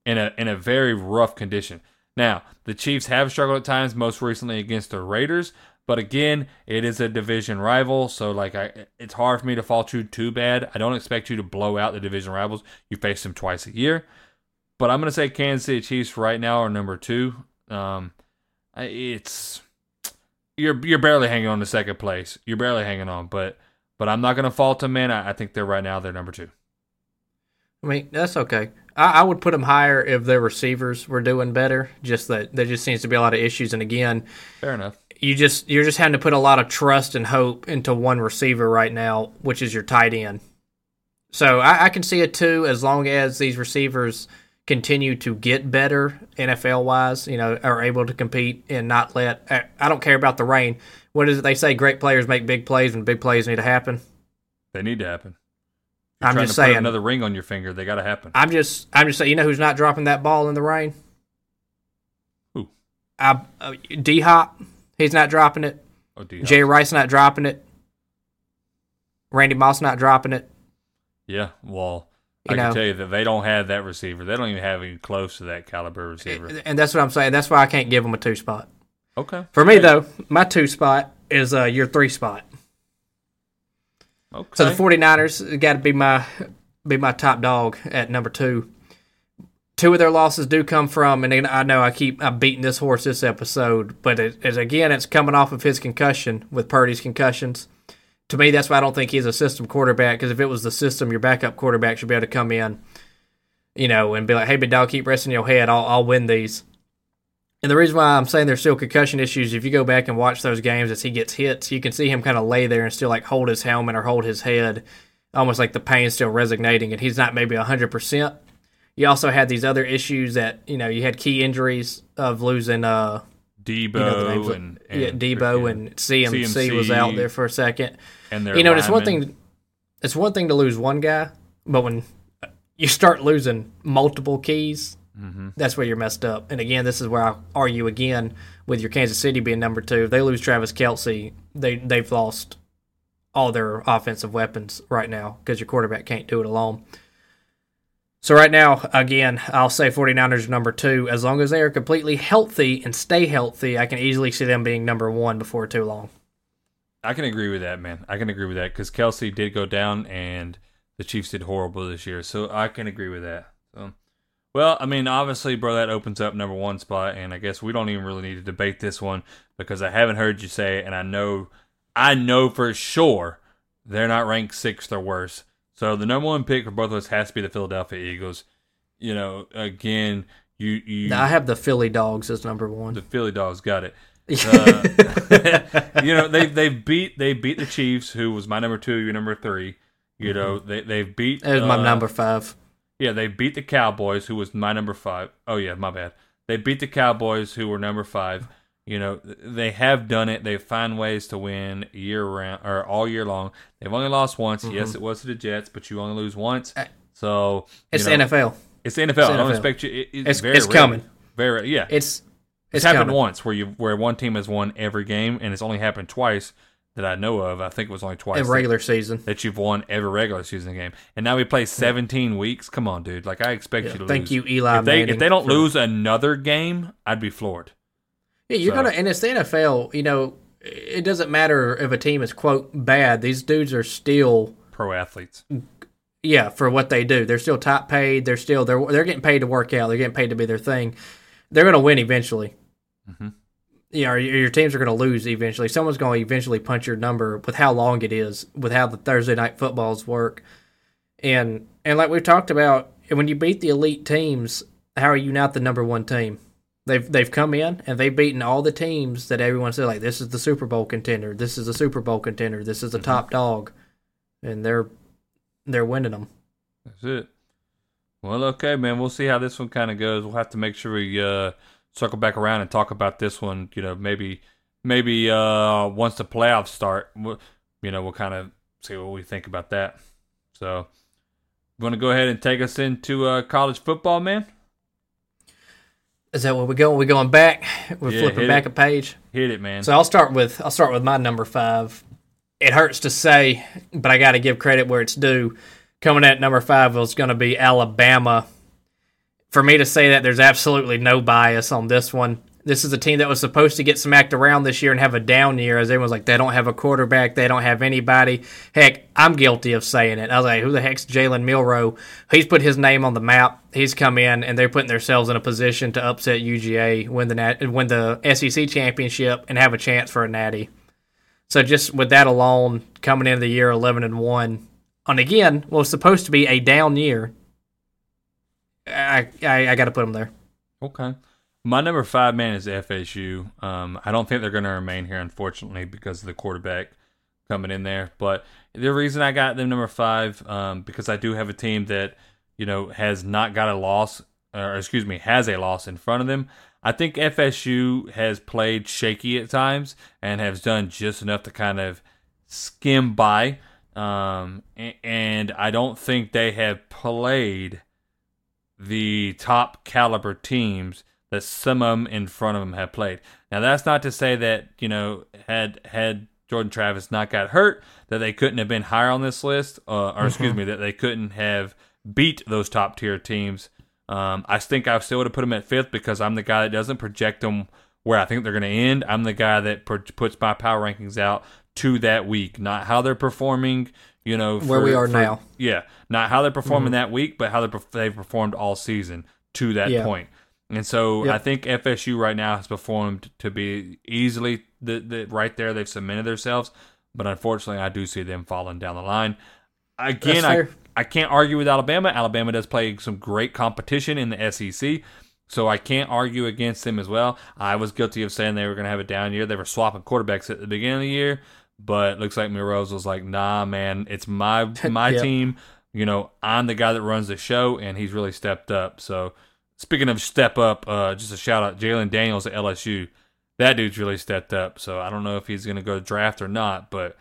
in a, in a very rough condition. Now, the Chiefs have struggled at times, most recently against the Raiders. But again, it is a division rival, so like I, it's hard for me to fault you too bad. I don't expect you to blow out the division rivals. You face them twice a year. But I'm going to say Kansas City Chiefs right now are number two. Um, it's you're you're barely hanging on to second place. You're barely hanging on, but but I'm not going to fault them, man. I, I think they're right now they're number two.
I mean, that's okay. I, I would put them higher if their receivers were doing better. Just that there just seems to be a lot of issues, and again,
Fair enough.
You just you're just having to put a lot of trust and hope into one receiver right now, which is your tight end. So I, I can see it too, as long as these receivers continue to get better NFL wise, you know, are able to compete and not let. I, I don't care about the rain. What is it they say? Great players make big plays, and big plays need to happen.
They need to happen. You're
I'm just
to put
saying.
another ring on your finger. They got to happen.
I'm just I'm just saying. You know who's not dropping that ball in the rain?
Who?
I, uh, D Hop. He's not dropping it.
Oh.
Jay Rice not dropping it. Randy Moss not dropping it.
Yeah. Well,
You
I
know.
can tell you that they don't have that receiver. They don't even have any close to that caliber receiver.
And that's what I'm saying. That's why I can't give him a two spot.
Okay.
For me though, my two spot is uh, your three spot.
Okay.
So the 49ers got to be my be my top dog at number two. Two of their losses do come from, and I know I keep I'm beating this horse this episode, but it, again, it's coming off of his concussion with Purdy's concussions. To me, that's why I don't think he's a system quarterback. Because if it was the system, your backup quarterback should be able to come in, you know, and be like, "Hey, big dog, keep resting your head. I'll I'll win these." And the reason why I'm saying there's still concussion issues, if you go back and watch those games as he gets hits, you can see him kind of lay there and still like hold his helmet or hold his head, almost like the pain's still resonating, and he's not maybe 100%. You also had these other issues that, you know, you had key injuries of losing uh,
Deebo
you know the
and, and
yeah, Deebo and CMC,
CMC.
was out there for a second.
and
You know, it's one thing. It's one thing to lose one guy, but when you start losing multiple keys,
Mm-hmm.
that's where you're messed up. And again, this is where I argue again with your Kansas City being number two. If they lose Travis Kelce, they they've lost all their offensive weapons right now because your quarterback can't do it alone. So right now, again, I'll say 49ers are number two. As long as they are completely healthy and stay healthy, I can easily see them being number one before too long.
I can agree with that, man. I can agree with that because Kelce did go down and the Chiefs did horrible this year, so I can agree with that. So, well, I mean, obviously, bro, that opens up number one spot, and I guess we don't even really need to debate this one because I haven't heard you say, it, and I know, I know for sure they're not ranked sixth or worse. So the number one pick for both of us has to be the Philadelphia Eagles. You know, again, you you
Now, I have the Philly Dogs as number one.
the Philly Dogs got it. Uh, you know they they beat they beat the Chiefs, who was my number two, your number three. You know they they beat.
That was my
uh,
number five.
Yeah, they beat the Cowboys, who was my number five. Oh yeah, my bad. They beat the Cowboys, who were number five. You know they have done it. They find ways to win year round or all year long. They've only lost once. Mm-hmm. Yes, it was to the Jets, but you only lose once. Uh, so you
It's
know,
the NFL.
It's the NFL. I don't
NFL.
expect you. It, it's
It's-
very
it's coming.
Very yeah.
It's
It's
it's
happened
coming.
once where you where one team has won every game, and it's only happened twice that I know of. I think it was only twice
in
that-
regular season.
that, you've won every regular season game, and now we play 17 weeks. Come on, dude! Like I expect you to
Thank
lose.
you, Eli
If they if they don't lose another game, I'd be floored.
Yeah, you're
So-
gonna, and it's the NFL. You know, it doesn't matter if a team is quote bad. These dudes are still,
Pro athletes.
yeah, for what they do. They're still top paid. They're still they're they're getting paid to work out. They're getting paid to be their thing. They're gonna win eventually.
Mhm.
You know, your, your teams are gonna lose eventually. Someone's gonna eventually punch your number with how long it is, with how the Thursday night footballs work, and and like we've talked about, when you beat the elite teams, how are you not the number one team? They've they've come in and they've beaten all the teams that everyone said like this is the Super Bowl contender, this is the Super Bowl contender, this is the top dog, and they're they're winning them.
That's it. Well, okay, man. We'll see how this one kind of goes. We'll have to make sure we uh, circle back around and talk about this one. You know, maybe maybe uh, once the playoffs start, we'll, you know, we'll kind of see what we think about that. So, you want to go ahead and take us into uh, college football, man?
Is that where we going? We going back? We're
Yeah,
flipping back
it.
a page.
Hit it, man.
So I'll start with I'll start with my number five. It hurts to say, but I got to give credit where it's due. Coming at number five was going to be Alabama. For me to say that, there's absolutely no bias on this one. This is a team that was supposed to get smacked around this year and have a down year, as everyone's like, they don't have a quarterback, they don't have anybody. Heck, I'm guilty of saying it. I was like, who the heck's Jalen Milroe? He's put his name on the map. He's come in, and they're putting themselves in a position to upset UGA, win the nat- win the SEC championship, and have a chance for a natty. So just with that alone, coming into the year 11 and one, and again, what was supposed to be a down year, I I, I got to put them there.
Okay. My number five man is FSU. Um, I don't think they're going to remain here, unfortunately, because of the quarterback coming in there. But the reason I got them number five, um, because I do have a team that you know has not got a loss, or excuse me, has a loss in front of them. I think FSU has played shaky at times and has done just enough to kind of skim by. Um, and I don't think they have played the top caliber teams that some of them in front of them have played. Now that's not to say that you know had had Jordan Travis not got hurt that they couldn't have been higher on this list, uh, or excuse me, that they couldn't have beat those top tier teams. Um, I think I still would have put them at fifth because I'm the guy that doesn't project them where I think they're going to end. I'm the guy that pro- puts my power rankings out to that week, not how they're performing. You know
Where we are now.
Yeah, not how they're performing that week, but how they they've performed all season to that
Yeah.
point. And so
Yep.
I think FSU right now has performed to be easily the, the right there. They've cemented themselves, but unfortunately, I do see them falling down the line. Again, I. I can't argue with Alabama. Alabama does play some great competition in the SEC, so I can't argue against them as well. I was guilty of saying they were going to have a down year. They were swapping quarterbacks at the beginning of the year, but it looks like Milroe's was like, "Nah, man, it's my my
Yep.
team. You know, I'm the guy that runs the show, and he's really stepped up." So, speaking of step up, uh, just a shout out Jalen Daniels at LSU. That dude's really stepped up. So I don't know if he's going to go draft or not, but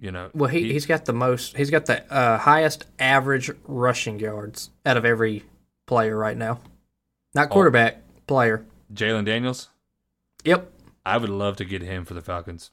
you know,
Well, he, he's got the most. He's got the uh, highest average rushing yards out of every player right now. Not quarterback player.
Jalen Daniels.
Yep.
I would love to get him for the Falcons.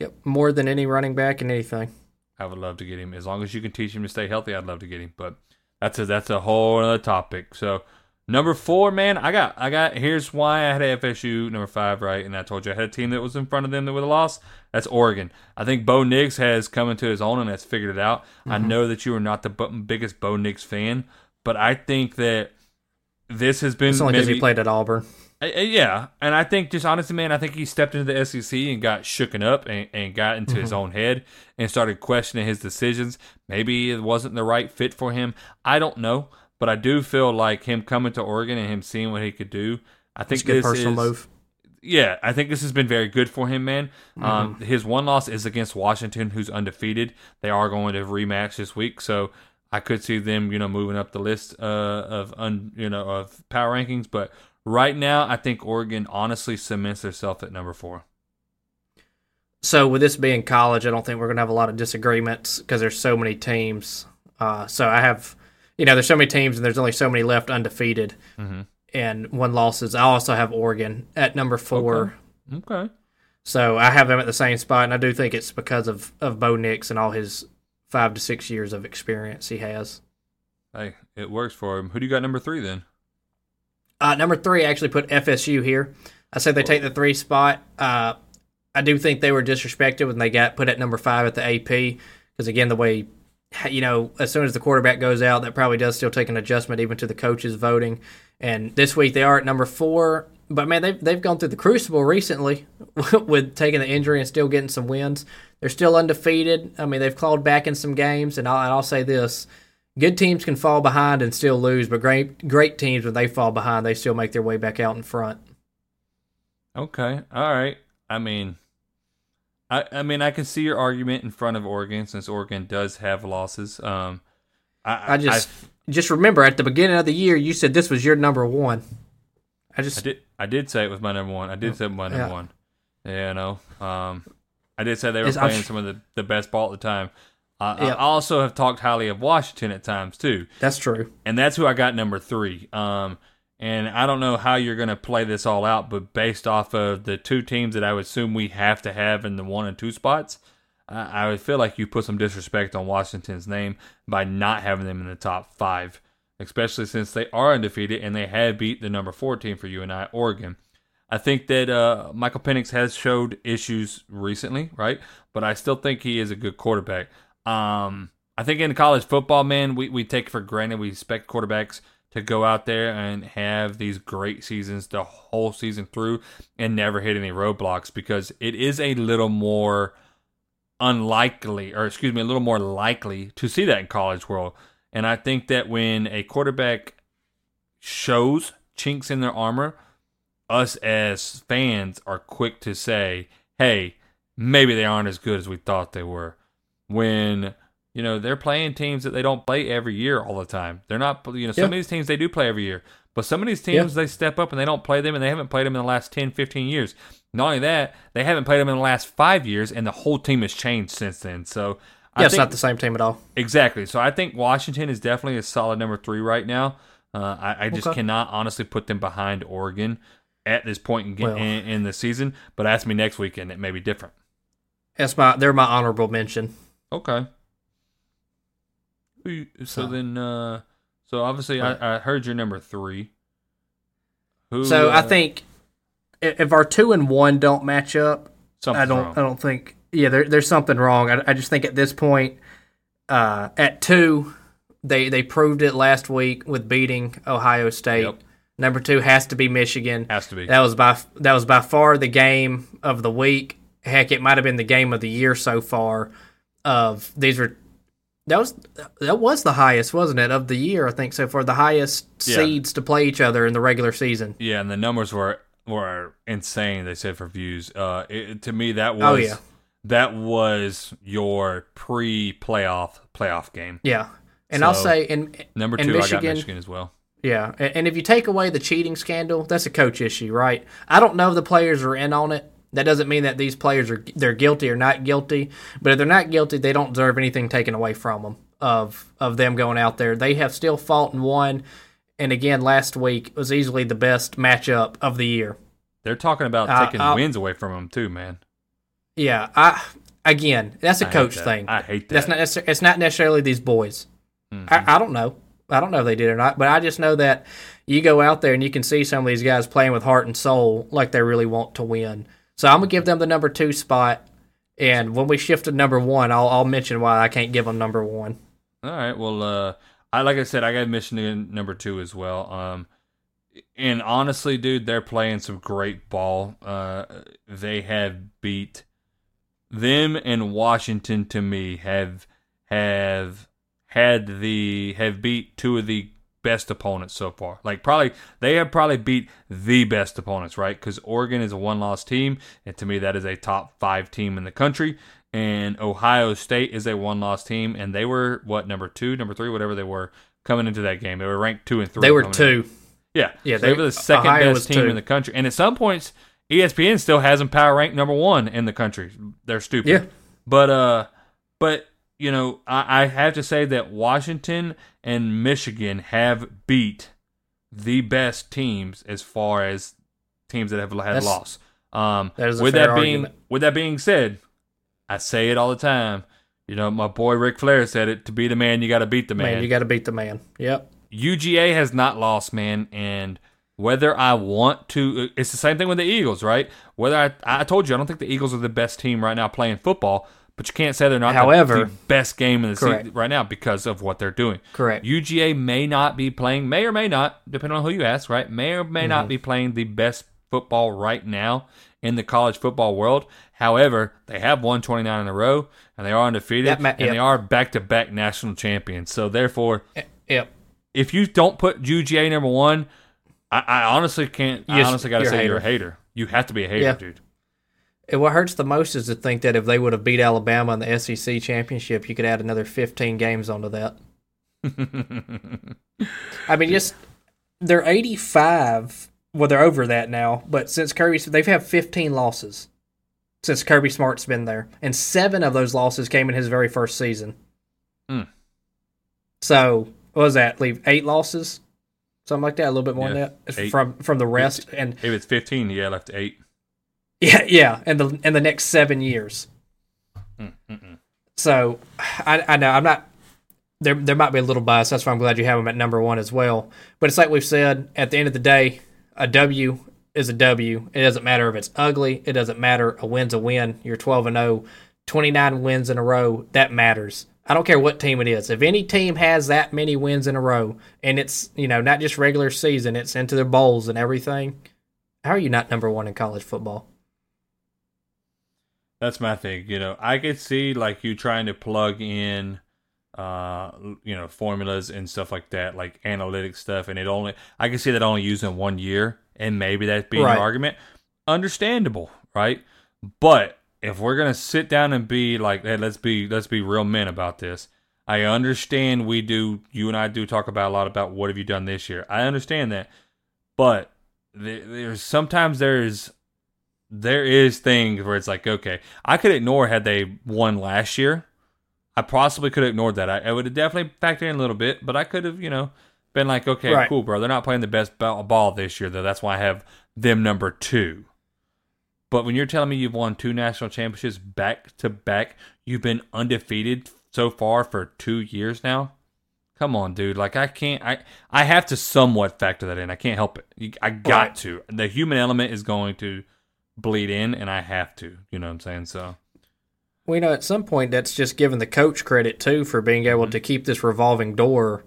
Yep. More than any running back and anything.
I would love to get him as long as you can teach him to stay healthy. I'd love to get him, but that's a that's a whole other topic. So number four, man, I got I got. Here's why I had FSU number five right, and I told you I had a team that was in front of them that would have lost. That's Oregon. I think Bo Nix has come into his own and has figured it out. I know that you are not the biggest Bo Nix fan, but I think that this has been
It's only because
maybe-
he played at Auburn.
uh, uh, Yeah, and I think just honestly, man, I think he stepped into the SEC and got shooken up and, and got into his own head and started questioning his decisions. Maybe it wasn't the right fit for him. I don't know, but I do feel like him coming to Oregon and him seeing what he could do. I think this
personal
is,
move.
yeah, I think this has been very good for him, man. Um, his one loss is against Washington, who's undefeated. They are going to rematch this week, so I could see them, you know, moving up the list uh, of un, you know of power rankings. But right now, I think Oregon honestly cements themselves at number four.
So with this being college, I don't think we're going to have a lot of disagreements because there's so many teams. Uh, so I have, you know, there's so many teams and there's only so many left undefeated
Mhm.
and one losses. I also have Oregon at number four.
Okay. Okay.
So I have them at the same spot, and I do think it's because of of Bo Nix and all his five to six years of experience he has.
Hey, it works for him. Who do you got number three then?
Uh, number three, I actually put FSU here. I said they take the three spot. Uh, I do think they were disrespected when they got put at number five at the AP because again, the way you know, as soon as the quarterback goes out, that probably does still take an adjustment even to the coaches voting. And this week they are at number four, but man, they've they've gone through the crucible recently with taking the injury and still getting some wins. They're still undefeated. I mean, they've clawed back in some games, and I'll, and I'll say this: good teams can fall behind and still lose, but great great teams when they fall behind, they still make their way back out in front.
Okay. All right. I mean, I I mean, I can see your argument in front of Oregon since Oregon does have losses. Um, I
I just just remember at the beginning of the year, you said this was your number one. I
I
just
did. I did say it was my number one. I did say it was my number
Yeah.
one. Yeah, I know. Um, I did say they were
It's-
playing some of the, the best ball at the time.
Yeah.
I also have talked highly of Washington at times too,
that's true.
and that's who I got number three. Um, and I don't know how you're going to play this all out, but based off of the two teams that I would assume we have to have in the one and two spots, I, would feel like you put some disrespect on Washington's name by not having them in the top five, especially since they are undefeated and they have beat the number four team for you and I, Oregon. I think that uh, Michael Penix has showed issues recently, right? But I still think he is a good quarterback. Um, I think in college football, man, we, we take for granted, we expect quarterbacks to go out there and have these great seasons the whole season through and never hit any roadblocks because it is a little more unlikely, or excuse me, a little more likely to see that in college world. And I think that when a quarterback shows chinks in their armor, us as fans are quick to say, hey, maybe they aren't as good as we thought they were. When, you know, they're playing teams that they don't play every year all the time. They're not, you know, some
Yeah.
of these teams they do play every year. But some of these teams, they step up and they don't play them, and they haven't played them in the last 10, 15 years. Not only that, they haven't played them in the last five years, and the whole team has changed since then. So, I
Yeah, it's
think-
not the same team at all.
Exactly. So I think Washington is definitely a solid number three right now. Uh, I, I just
Okay.
cannot honestly put them behind Oregon at this point in,
Well.
in, in the season. But ask me next weekend, it may be different.
That's my they're my honorable mention.
Okay. So, then, uh, so obviously I, I heard your number three. Who?
So
uh,
I think if our two and one don't match up, I don't
wrong.
I don't think yeah there, there's something wrong. I, I just think at this point, uh, at two, they they proved it last week with beating Ohio State.
Yep.
Number two has to be Michigan.
Has to be.
That was by that was by far the game of the week. Heck, it might have been the game of the year so far. Of these were that was that was the highest, wasn't it, of the year? I think so far the highest
Yeah.
seeds to play each other in the regular season.
Yeah, and the numbers were were insane. They said for views. Uh, it, to me, that was
Oh, yeah.
that was your pre-playoff playoff game.
Yeah, and I'll say in
Number
in
two, I got
Michigan,
Michigan as well.
Yeah, a- and if you take away the cheating scandal, that's a coach issue, right? I don't know if the players are in on it. That doesn't mean that these players are they're guilty or not guilty. But if they're not guilty, they don't deserve anything taken away from them of of them going out there. They have still fought and won. And again, last week was easily the best matchup of the year.
They're talking about
Uh,
taking
I'll-
wins away from them too, man.
Yeah, I again, that's a
I
coach
that.
thing.
I hate that.
That's not necessar- it's not necessarily these boys.
Mm-hmm.
I, I don't know. I don't know if they did or not, but I just know that you go out there and you can see some of these guys playing with heart and soul like they really want to win. So I'm gonna give them the number two spot, and when we shift to number one, I'll, I'll mention why I can't give them number one.
All right. Well, uh, I like I said, I got Michigan number two as well. Um, and honestly, dude, they're playing some great ball. Uh, they have beat them and Washington. To me, have have had the have beat two of the best opponents so far. Like probably they have probably beat the best opponents, right? Because Oregon is a one loss team, and to me that is a top five team in the country. And Ohio State is a one loss team, and they were what number two, number three, whatever they were coming into that game. They were ranked two and three.
They were
coming in.
two.
Yeah,
Yeah,
So they,
they-
were the second
Ohio
best team
two.
in the country. And at some points, ESPN still has them power ranked number one in the country. They're stupid.
Yeah.
But uh, but you know, I, I have to say that Washington and Michigan have beat the best teams as far as teams that have had
That's-
loss. Um,
that is a
with that being
argument.
with that being said, I say it all the time. You know, my boy Ric Flair said it: "To be the man, you got to beat the
Man, you got to beat the man. Yep.
UGA has not lost, man, and whether I want to, it's the same thing with the Eagles, right? Whether I, I told you, I don't think the Eagles are the best team right now playing football, but you can't say they're not the-
However-
the, best game in the
Correct.
season right now because of what they're doing.
Correct.
UGA may not be playing, may or may not, depending on who you ask, right? May or may
Mm-hmm.
not be playing the best football right now in the college football world. However, they have won 29 in a row, and they are undefeated,
ma-
and
yep.
they are back-to-back national champions. So therefore,
Yep.
if you don't put UGA number one, I, I honestly can't. I honestly got to
you're
say you're a
hater.
hater. You have to be a hater,
Yeah.
dude.
And what hurts the most is to think that if they would have beat Alabama in the SEC championship, you could add another 15 games onto that. I mean, just they're 85. Well, they're over that now, but since Kirby, they've had 15 losses since Kirby Smart's been there, and seven of those losses came in his very first season.
Hmm.
So, what was that? Leave eight losses, something like that, a little bit more
Yeah,
than that
eight.
from from the rest, and
If it's 15, yeah, left eight.
Yeah, yeah, and the and the next seven years.
Mm,
So I, I know I'm not there. There might be a little bias. That's why I'm glad you have them at number one as well. But it's like we've said. At the end of the day, a W is a W. It doesn't matter if it's ugly. It doesn't matter. A win's a win. You're 12 and 0, 29 wins in a row. That matters. I don't care what team it is. If any team has that many wins in a row, and it's you know not just regular season, it's into their bowls and everything. How are you not number one in college football?
That's my thing. You know, I could see like you trying to plug in, uh, you know, formulas and stuff like that, like analytic stuff, and it only I can see that only using one year, and maybe that being
Right.
your argument. Understandable, right? But if we're gonna sit down and be like, hey, let's be let's be real men about this. I understand we do. You and I do talk about a lot about what have you done this year. I understand that, but there, there's sometimes there's there is things where it's like, okay, I could ignore had they won last year. I possibly could have ignored that. I, I would have definitely factored in a little bit, but I could have, you know, been like, okay,
Right.
cool, bro. They're not playing the best ball, this year, though. That's why I have them number two. But when you're telling me you've won two national championships back to back, you've been undefeated so far for two years now. Come on, dude. Like I can't. I I have to somewhat factor that in. I can't help it. I got
Right.
to. The human element is going to bleed in, and I have to. You know what I'm saying? So
Well, you know, at some point, that's just giving the coach credit too for being able
Mm-hmm.
to keep this revolving door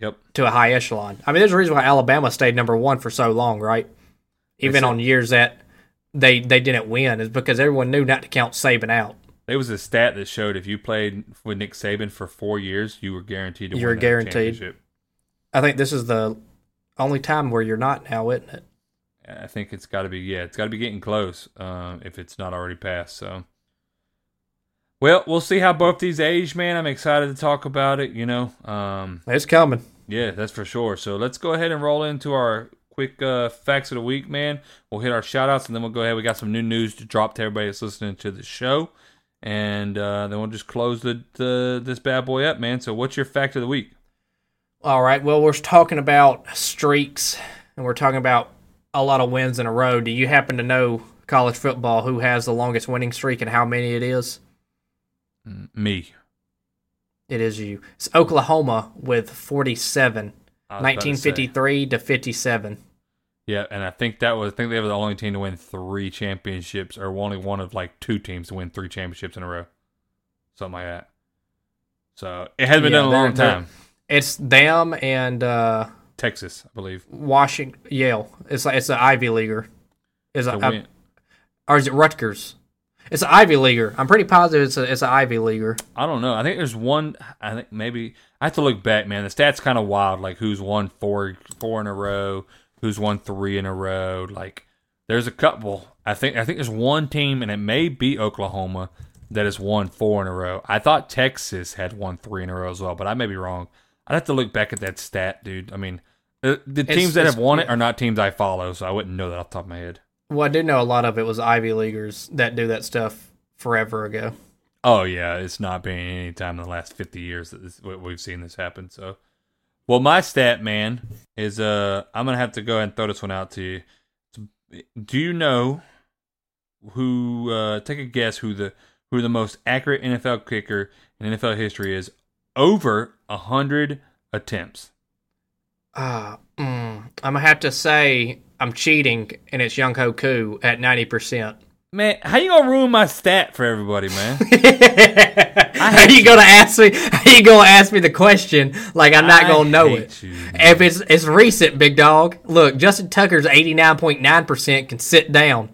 Yep.
to a high echelon. I mean, there's a reason why Alabama stayed number one for so long, right? Even
That's it.
on years that they they didn't win, is because everyone knew not to count Saban out.
There was a stat that showed if you played with Nick Saban for four years, you were guaranteed to
You
win
guaranteed. I think this is the only time where you're not now, isn't it?
I think it's got to be yeah, it's got to be getting close um, if it's not already passed. So, well, we'll see how both these age, man. I'm excited to talk about it. You know, um,
It's coming.
yeah, that's for sure. So let's go ahead and roll into our quick uh, facts of the week, man. We'll hit our shout outs and then we'll go ahead. We got some new news to drop to everybody that's listening to the show. And uh, then we'll just close the, the this bad boy up, man. So, what's your fact of the week?
All right. Well, we're talking about streaks and we're talking about a lot of wins in a row. Do you happen to know college football who has the longest winning streak and how many it is?
Me.
It is you. It's Oklahoma with 47,
I was about to
1953 to 57.
Yeah, and I think that was I think they were the only team to win three championships, or only one of like two teams to win three championships in a row, something like that. So it has been
Yeah,
done a long time.
It's them and uh,
Texas, I believe.
Washington, Yale. It's like it's an Ivy leaguer. Is a, or is it Rutgers? It's an Ivy leaguer. I'm pretty positive it's a it's an Ivy leaguer.
I don't know. I think there's one. I think maybe I have to look back, man. The stats kind of wild. Like who's won four four in a row, who's won three in a row. Like there's a couple. I think I think there's one team, and it may be Oklahoma that has won four in a row. I thought Texas had won three in a row as well, but I may be wrong. I'd have to look back at that stat, dude. I mean, the, the
It's-
teams that have won it are not teams I follow, so I wouldn't know that off the top of my head.
Well, I do know a lot of it was Ivy leaguers that do that stuff forever ago.
Oh yeah, it's not been any time in the last fifty years that this, we've seen this happen. So, well, my stat man is uh, I'm gonna have to go ahead and throw this one out to you. Do you know who? Uh, take a guess who the who the most accurate NFL kicker in NFL history is over a hundred attempts.
Ah, mm, I'm gonna have to say I'm cheating, and it's Younghoe Koo at ninety percent.
Man, how you gonna ruin my stat for everybody, man?
How you gonna ask me? How you gonna ask me the question like I'm not
I
gonna know it?
you,
if it's it's recent, big dog. Look, Justin Tucker's eighty nine point nine percent can sit down.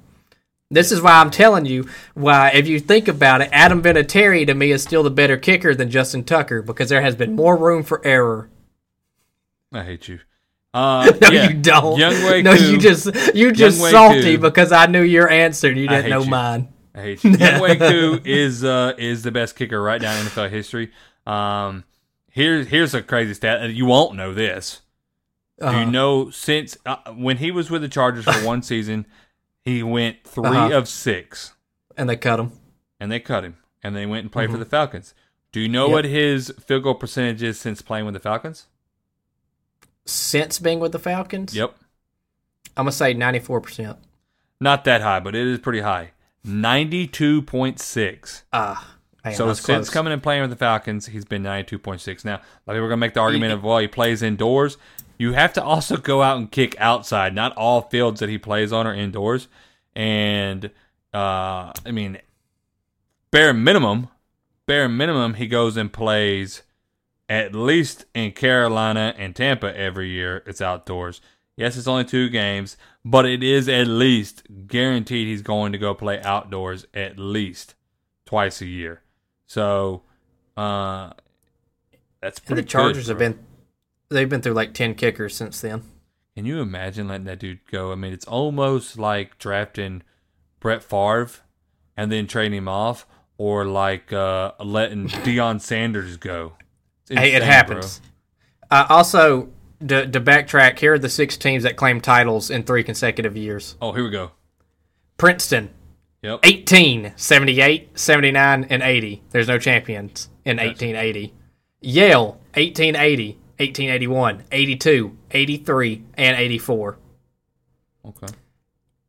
This is why I'm telling you why. If you think about it, Adam Vinatieri to me is still the better kicker than Justin Tucker because there has been more room for error.
I hate you. Uh,
No,
yeah.
you don't. No,
Koo-
you just you just
Younghoe
salty
Koo.
because I knew your answer and you didn't know
you.
mine.
I hate you. Koo is uh is the best kicker right now in NFL history. Um, here's here's a crazy stat. and You won't know this. Do
Uh-huh.
you know since uh, when he was with the Chargers for one season, he went 3
Uh-huh.
of six,
and they cut him.
and they cut him, and they went and played for the Falcons. Do you know
Mm-hmm. Yep.
what his field goal percentage is since playing with the Falcons?
Since being with the Falcons,
Yep,
I'm gonna say ninety four percent.
not that high, but it is pretty high. Ninety-two point six.
Ah, man,
So since
close.
coming and playing with the Falcons, he's been ninety two point six. Now, a lot of people are gonna make the argument of well, he plays indoors. You have to also go out and kick outside. Not all fields that he plays on are indoors. And uh, I mean, bare minimum, bare minimum, he goes and plays at least in Carolina and Tampa every year. It's outdoors. Yes, it's only two games, but it is at least guaranteed he's going to go play outdoors at least twice a year. So, uh, that's
And
pretty
the Chargers have been they've been through like ten kickers since then.
Can you imagine letting that dude go? I mean, it's almost like drafting Brett Favre and then trading him off, or like uh, letting Deion Sanders go. It's
hey, it happens. Uh, also, to, to backtrack, here are the six teams that claim titles in three consecutive years.
Oh, here we go.
Princeton,
Yep.
18, 78, 79, and 80. There's no champions in 1880. Yale, 1880, 1881, 82, 83, and 84.
Okay.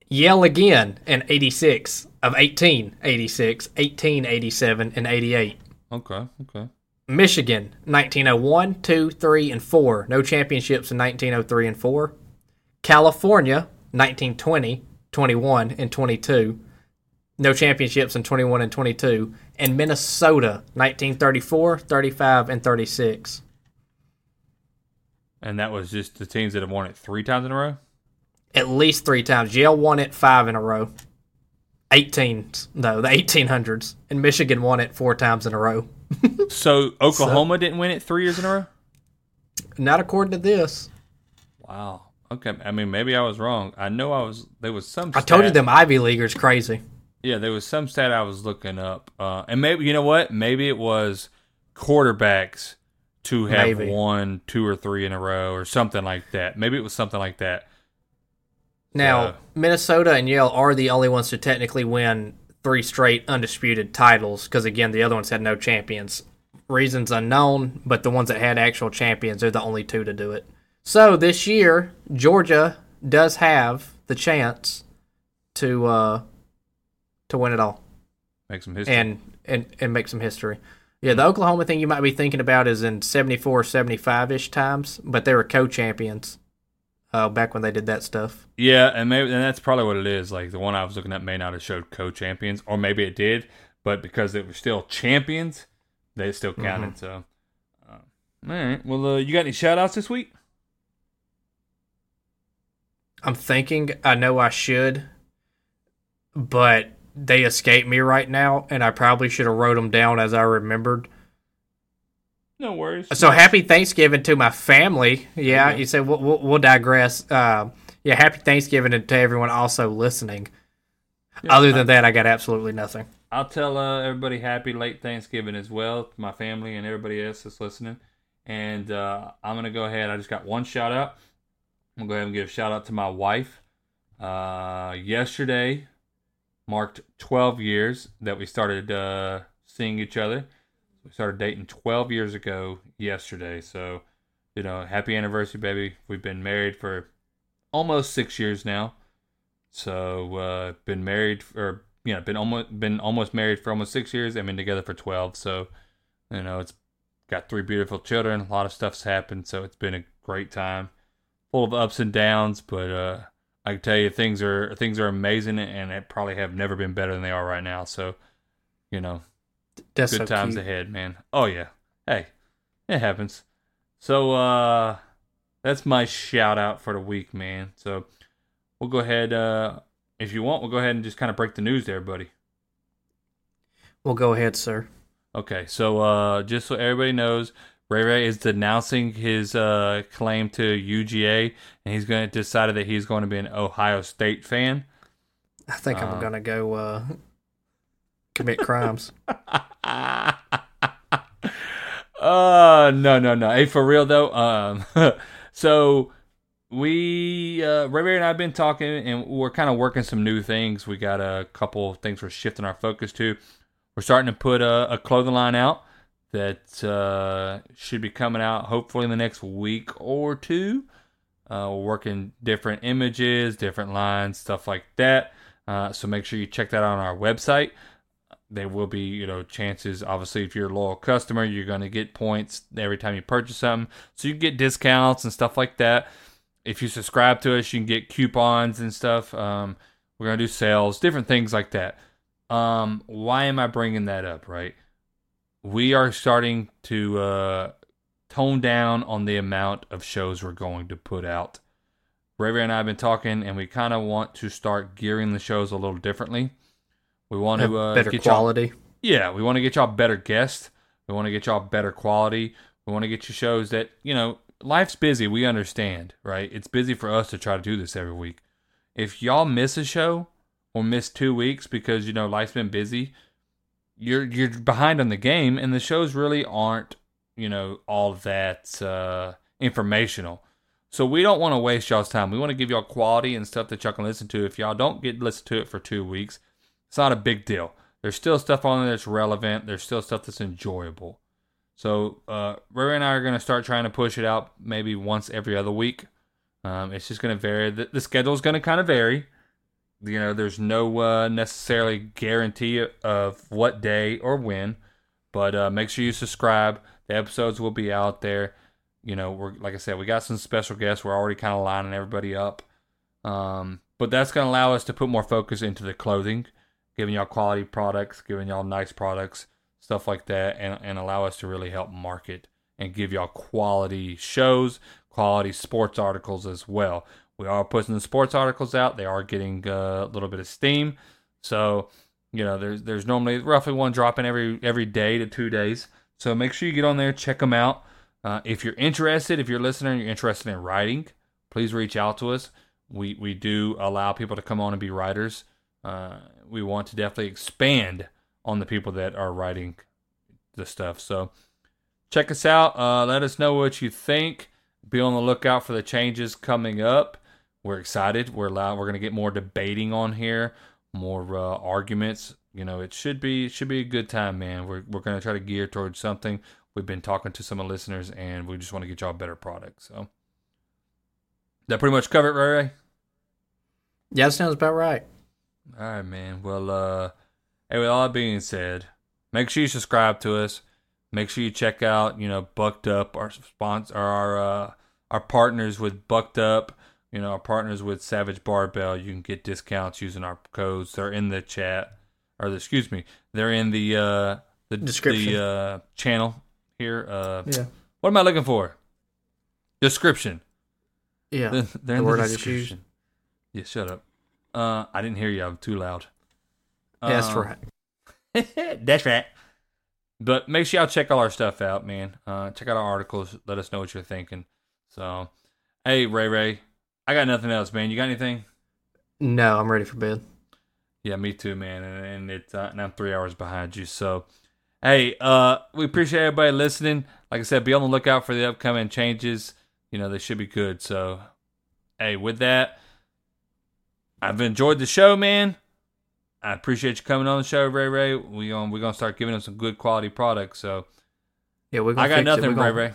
Yale again in 86 of 1886, 1887, and 88.
Okay. Okay.
Michigan, 1901, 2, 3, and 4. No championships in 1903 and 4. California, 1920, 21, and 22. No championships in 21 and 22. And Minnesota, 1934, 35, and 36.
And that was just the teams that have won it three times in a row.
At least three times. Yale won it five in a row. 18, no, the 1800s. And Michigan won it four times in a row.
So Oklahoma didn't win it three years in a row.
Not according to this.
Wow. Okay. I mean, maybe I was wrong. I know I was. There was some.
I told you them Ivy Leaguers crazy.
Yeah, there was some stat I was looking up, uh, and maybe you know what? Maybe it was quarterbacks to have
Maybe.
won two or three in a row, or something like that. Maybe it was something like that.
Now,
Yeah.
Minnesota and Yale are the only ones to technically win three straight undisputed titles because, again, the other ones had no champions. Reasons unknown, but the ones that had actual champions are the only two to do it. So this year, Georgia does have the chance to uh, to win it all
Make some history.
and, and, and make some history. Yeah, the Oklahoma thing you might be thinking about is in 74, 75 ish times, but they were co champions uh, back when they did that stuff.
yeah, and maybe and that's probably what it is. Like the one I was looking at may not have showed co-champions, or maybe it did, but because they were still champions, they still counted. So, uh, all right. Well, uh, you got any shout outs this week?
I'm thinking I know I should, but they escape me right now, and I probably should have wrote them down as I remembered.
No worries.
So happy Thanksgiving to my family. Yeah, you said we'll, we'll, we'll digress. Uh, yeah, happy Thanksgiving to everyone also listening.
Yeah,
Other than that, I got absolutely nothing.
I'll tell uh, everybody happy late Thanksgiving as well, to my family and everybody else that's listening. And uh, I'm gonna go ahead. I just got one shout out. I'm gonna go ahead and give a shout out to my wife. Uh, yesterday marked 12 years that we started uh, seeing each other. We started dating 12 years ago yesterday. So, you know, happy anniversary, baby. We've been married for almost six years now. So, uh, been married or you know, been almost been almost married for almost six years. I've been together for 12. So, you know, it's got three beautiful children. A lot of stuff's happened. So it's been a great time, full of ups and downs. But uh, I can tell you, things are things are amazing, and it probably have never been better than they are right now. So, you know,
That's
good
so
times
cute.
ahead, man. Oh yeah. Hey, it happens. So uh that's my shout out for the week, man. So we'll go ahead uh if you want, we'll go ahead and just kind of break the news there, buddy.
We'll go ahead, sir.
Okay, so uh just so everybody knows, Ray Ray is denouncing his uh claim to UGA and he's gonna decided that he's going to be an Ohio State fan.
I think I'm
Uh,
gonna go uh, commit crimes.
uh no no no hey for real though um so we uh ray ray and i've been talking and we're kind of working some new things we got a couple of things we're shifting our focus to we're starting to put a, a clothing line out that uh should be coming out hopefully in the next week or two. Uh we're working different images different lines stuff like that. Uh so make sure you check that out on our website. There will be you know chances obviously if you're a loyal customer you're going to get points every time you purchase something. So you can get discounts and stuff like that. If you subscribe to us you can get coupons and stuff. Um, we're going to do sales different things like that. Um, why am i bringing that up right we are starting to uh, tone down on the amount of shows we're going to put out Ray and i have been talking and we kind of want to start gearing the shows a little differently we want to uh,
better
get y'all-
quality.
yeah, we want to get y'all better guests. We want to get y'all better quality. We want to get you shows that, you know, life's busy. We understand, right? It's busy for us to try to do this every week. If y'all miss a show or miss two weeks because, you know, life's been busy, you're you're behind on the game and the shows really aren't, you know, all that uh, informational. So we don't want to waste y'all's time. We want to give y'all quality and stuff that y'all can listen to. If y'all don't get listen to it for two weeks, it's not a big deal. There's still stuff on there that's relevant. There's still stuff that's enjoyable. So uh, Ray and I are going to start trying to push it out maybe once every other week. Um, it's just going to vary. The, the schedule is going to kind of vary. You know, there's no uh, necessarily guarantee of what day or when, but uh, make sure you subscribe. The episodes will be out there. You know, we're like I said, we got some special guests. We're already kind of lining everybody up. Um, but that's going to allow us to put more focus into the clothing giving y'all quality products, giving y'all nice products, stuff like that, and, and allow us to really help market and give y'all quality shows, quality sports articles as well. We are putting the sports articles out. They are getting uh, a little bit of steam. So, you know, there's there's normally roughly one dropping every every day to two days. So make sure you get on there, check them out. Uh, if you're interested, if you're listening, and you're interested in writing, please reach out to us. We we do allow people to come on and be writers. Uh, we want to definitely expand on the people that are writing the stuff. So check us out. Uh, let us know what you think. Be on the lookout for the changes coming up. We're excited. We're loud. We're gonna get more debating on here, more uh, arguments. You know, it should be it should be a good time, man. We're we're gonna try to gear towards something. We've been talking to some of the listeners, and we just want to get y'all a better product. So that pretty much cover it, Ray Ray.
Yeah, that sounds about right.
All right, man. Well, uh, hey, with all that being said, make sure you subscribe to us. Make sure you check out, you know, Bucked Up, our sponsor, our uh, our partners with Bucked Up. You know, our partners with Savage Barbell. You can get discounts using our codes. They're in the chat, or the, excuse me, they're in the uh, the
Description.
the uh, channel here. Uh,
Yeah.
what am I looking for? Description.
Yeah.
They're
The
in
word
the
I just
description. Yeah, shut up. Uh, I didn't hear you. I'm too loud.
That's
Um,
right.
That's right. But make sure y'all check all our stuff out, man. Uh, check out our articles. Let us know what you're thinking. So, hey, Ray Ray, I got nothing else, man. You got anything?
No, I'm ready for bed.
Yeah, me too, man. And, and it's uh, and I'm three hours behind you. So, hey, uh, we appreciate everybody listening. Like I said, be on the lookout for the upcoming changes. You know, they should be good. So, hey, with that, I've enjoyed the show, man. I appreciate you coming on the show, Ray Ray. We going we're gonna start giving them some good quality products. So
Yeah, we're gonna
I got
fix it.
nothing, Ray
gonna-
Ray.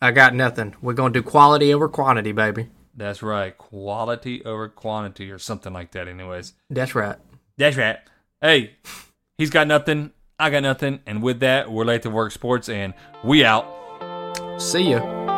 I got nothing. We're gonna do quality over quantity, baby.
That's right. Quality over quantity or something like that, anyways.
That's right.
That's right. Hey, he's got nothing. I got nothing. And with that, we're late to work sports and we out.
See ya.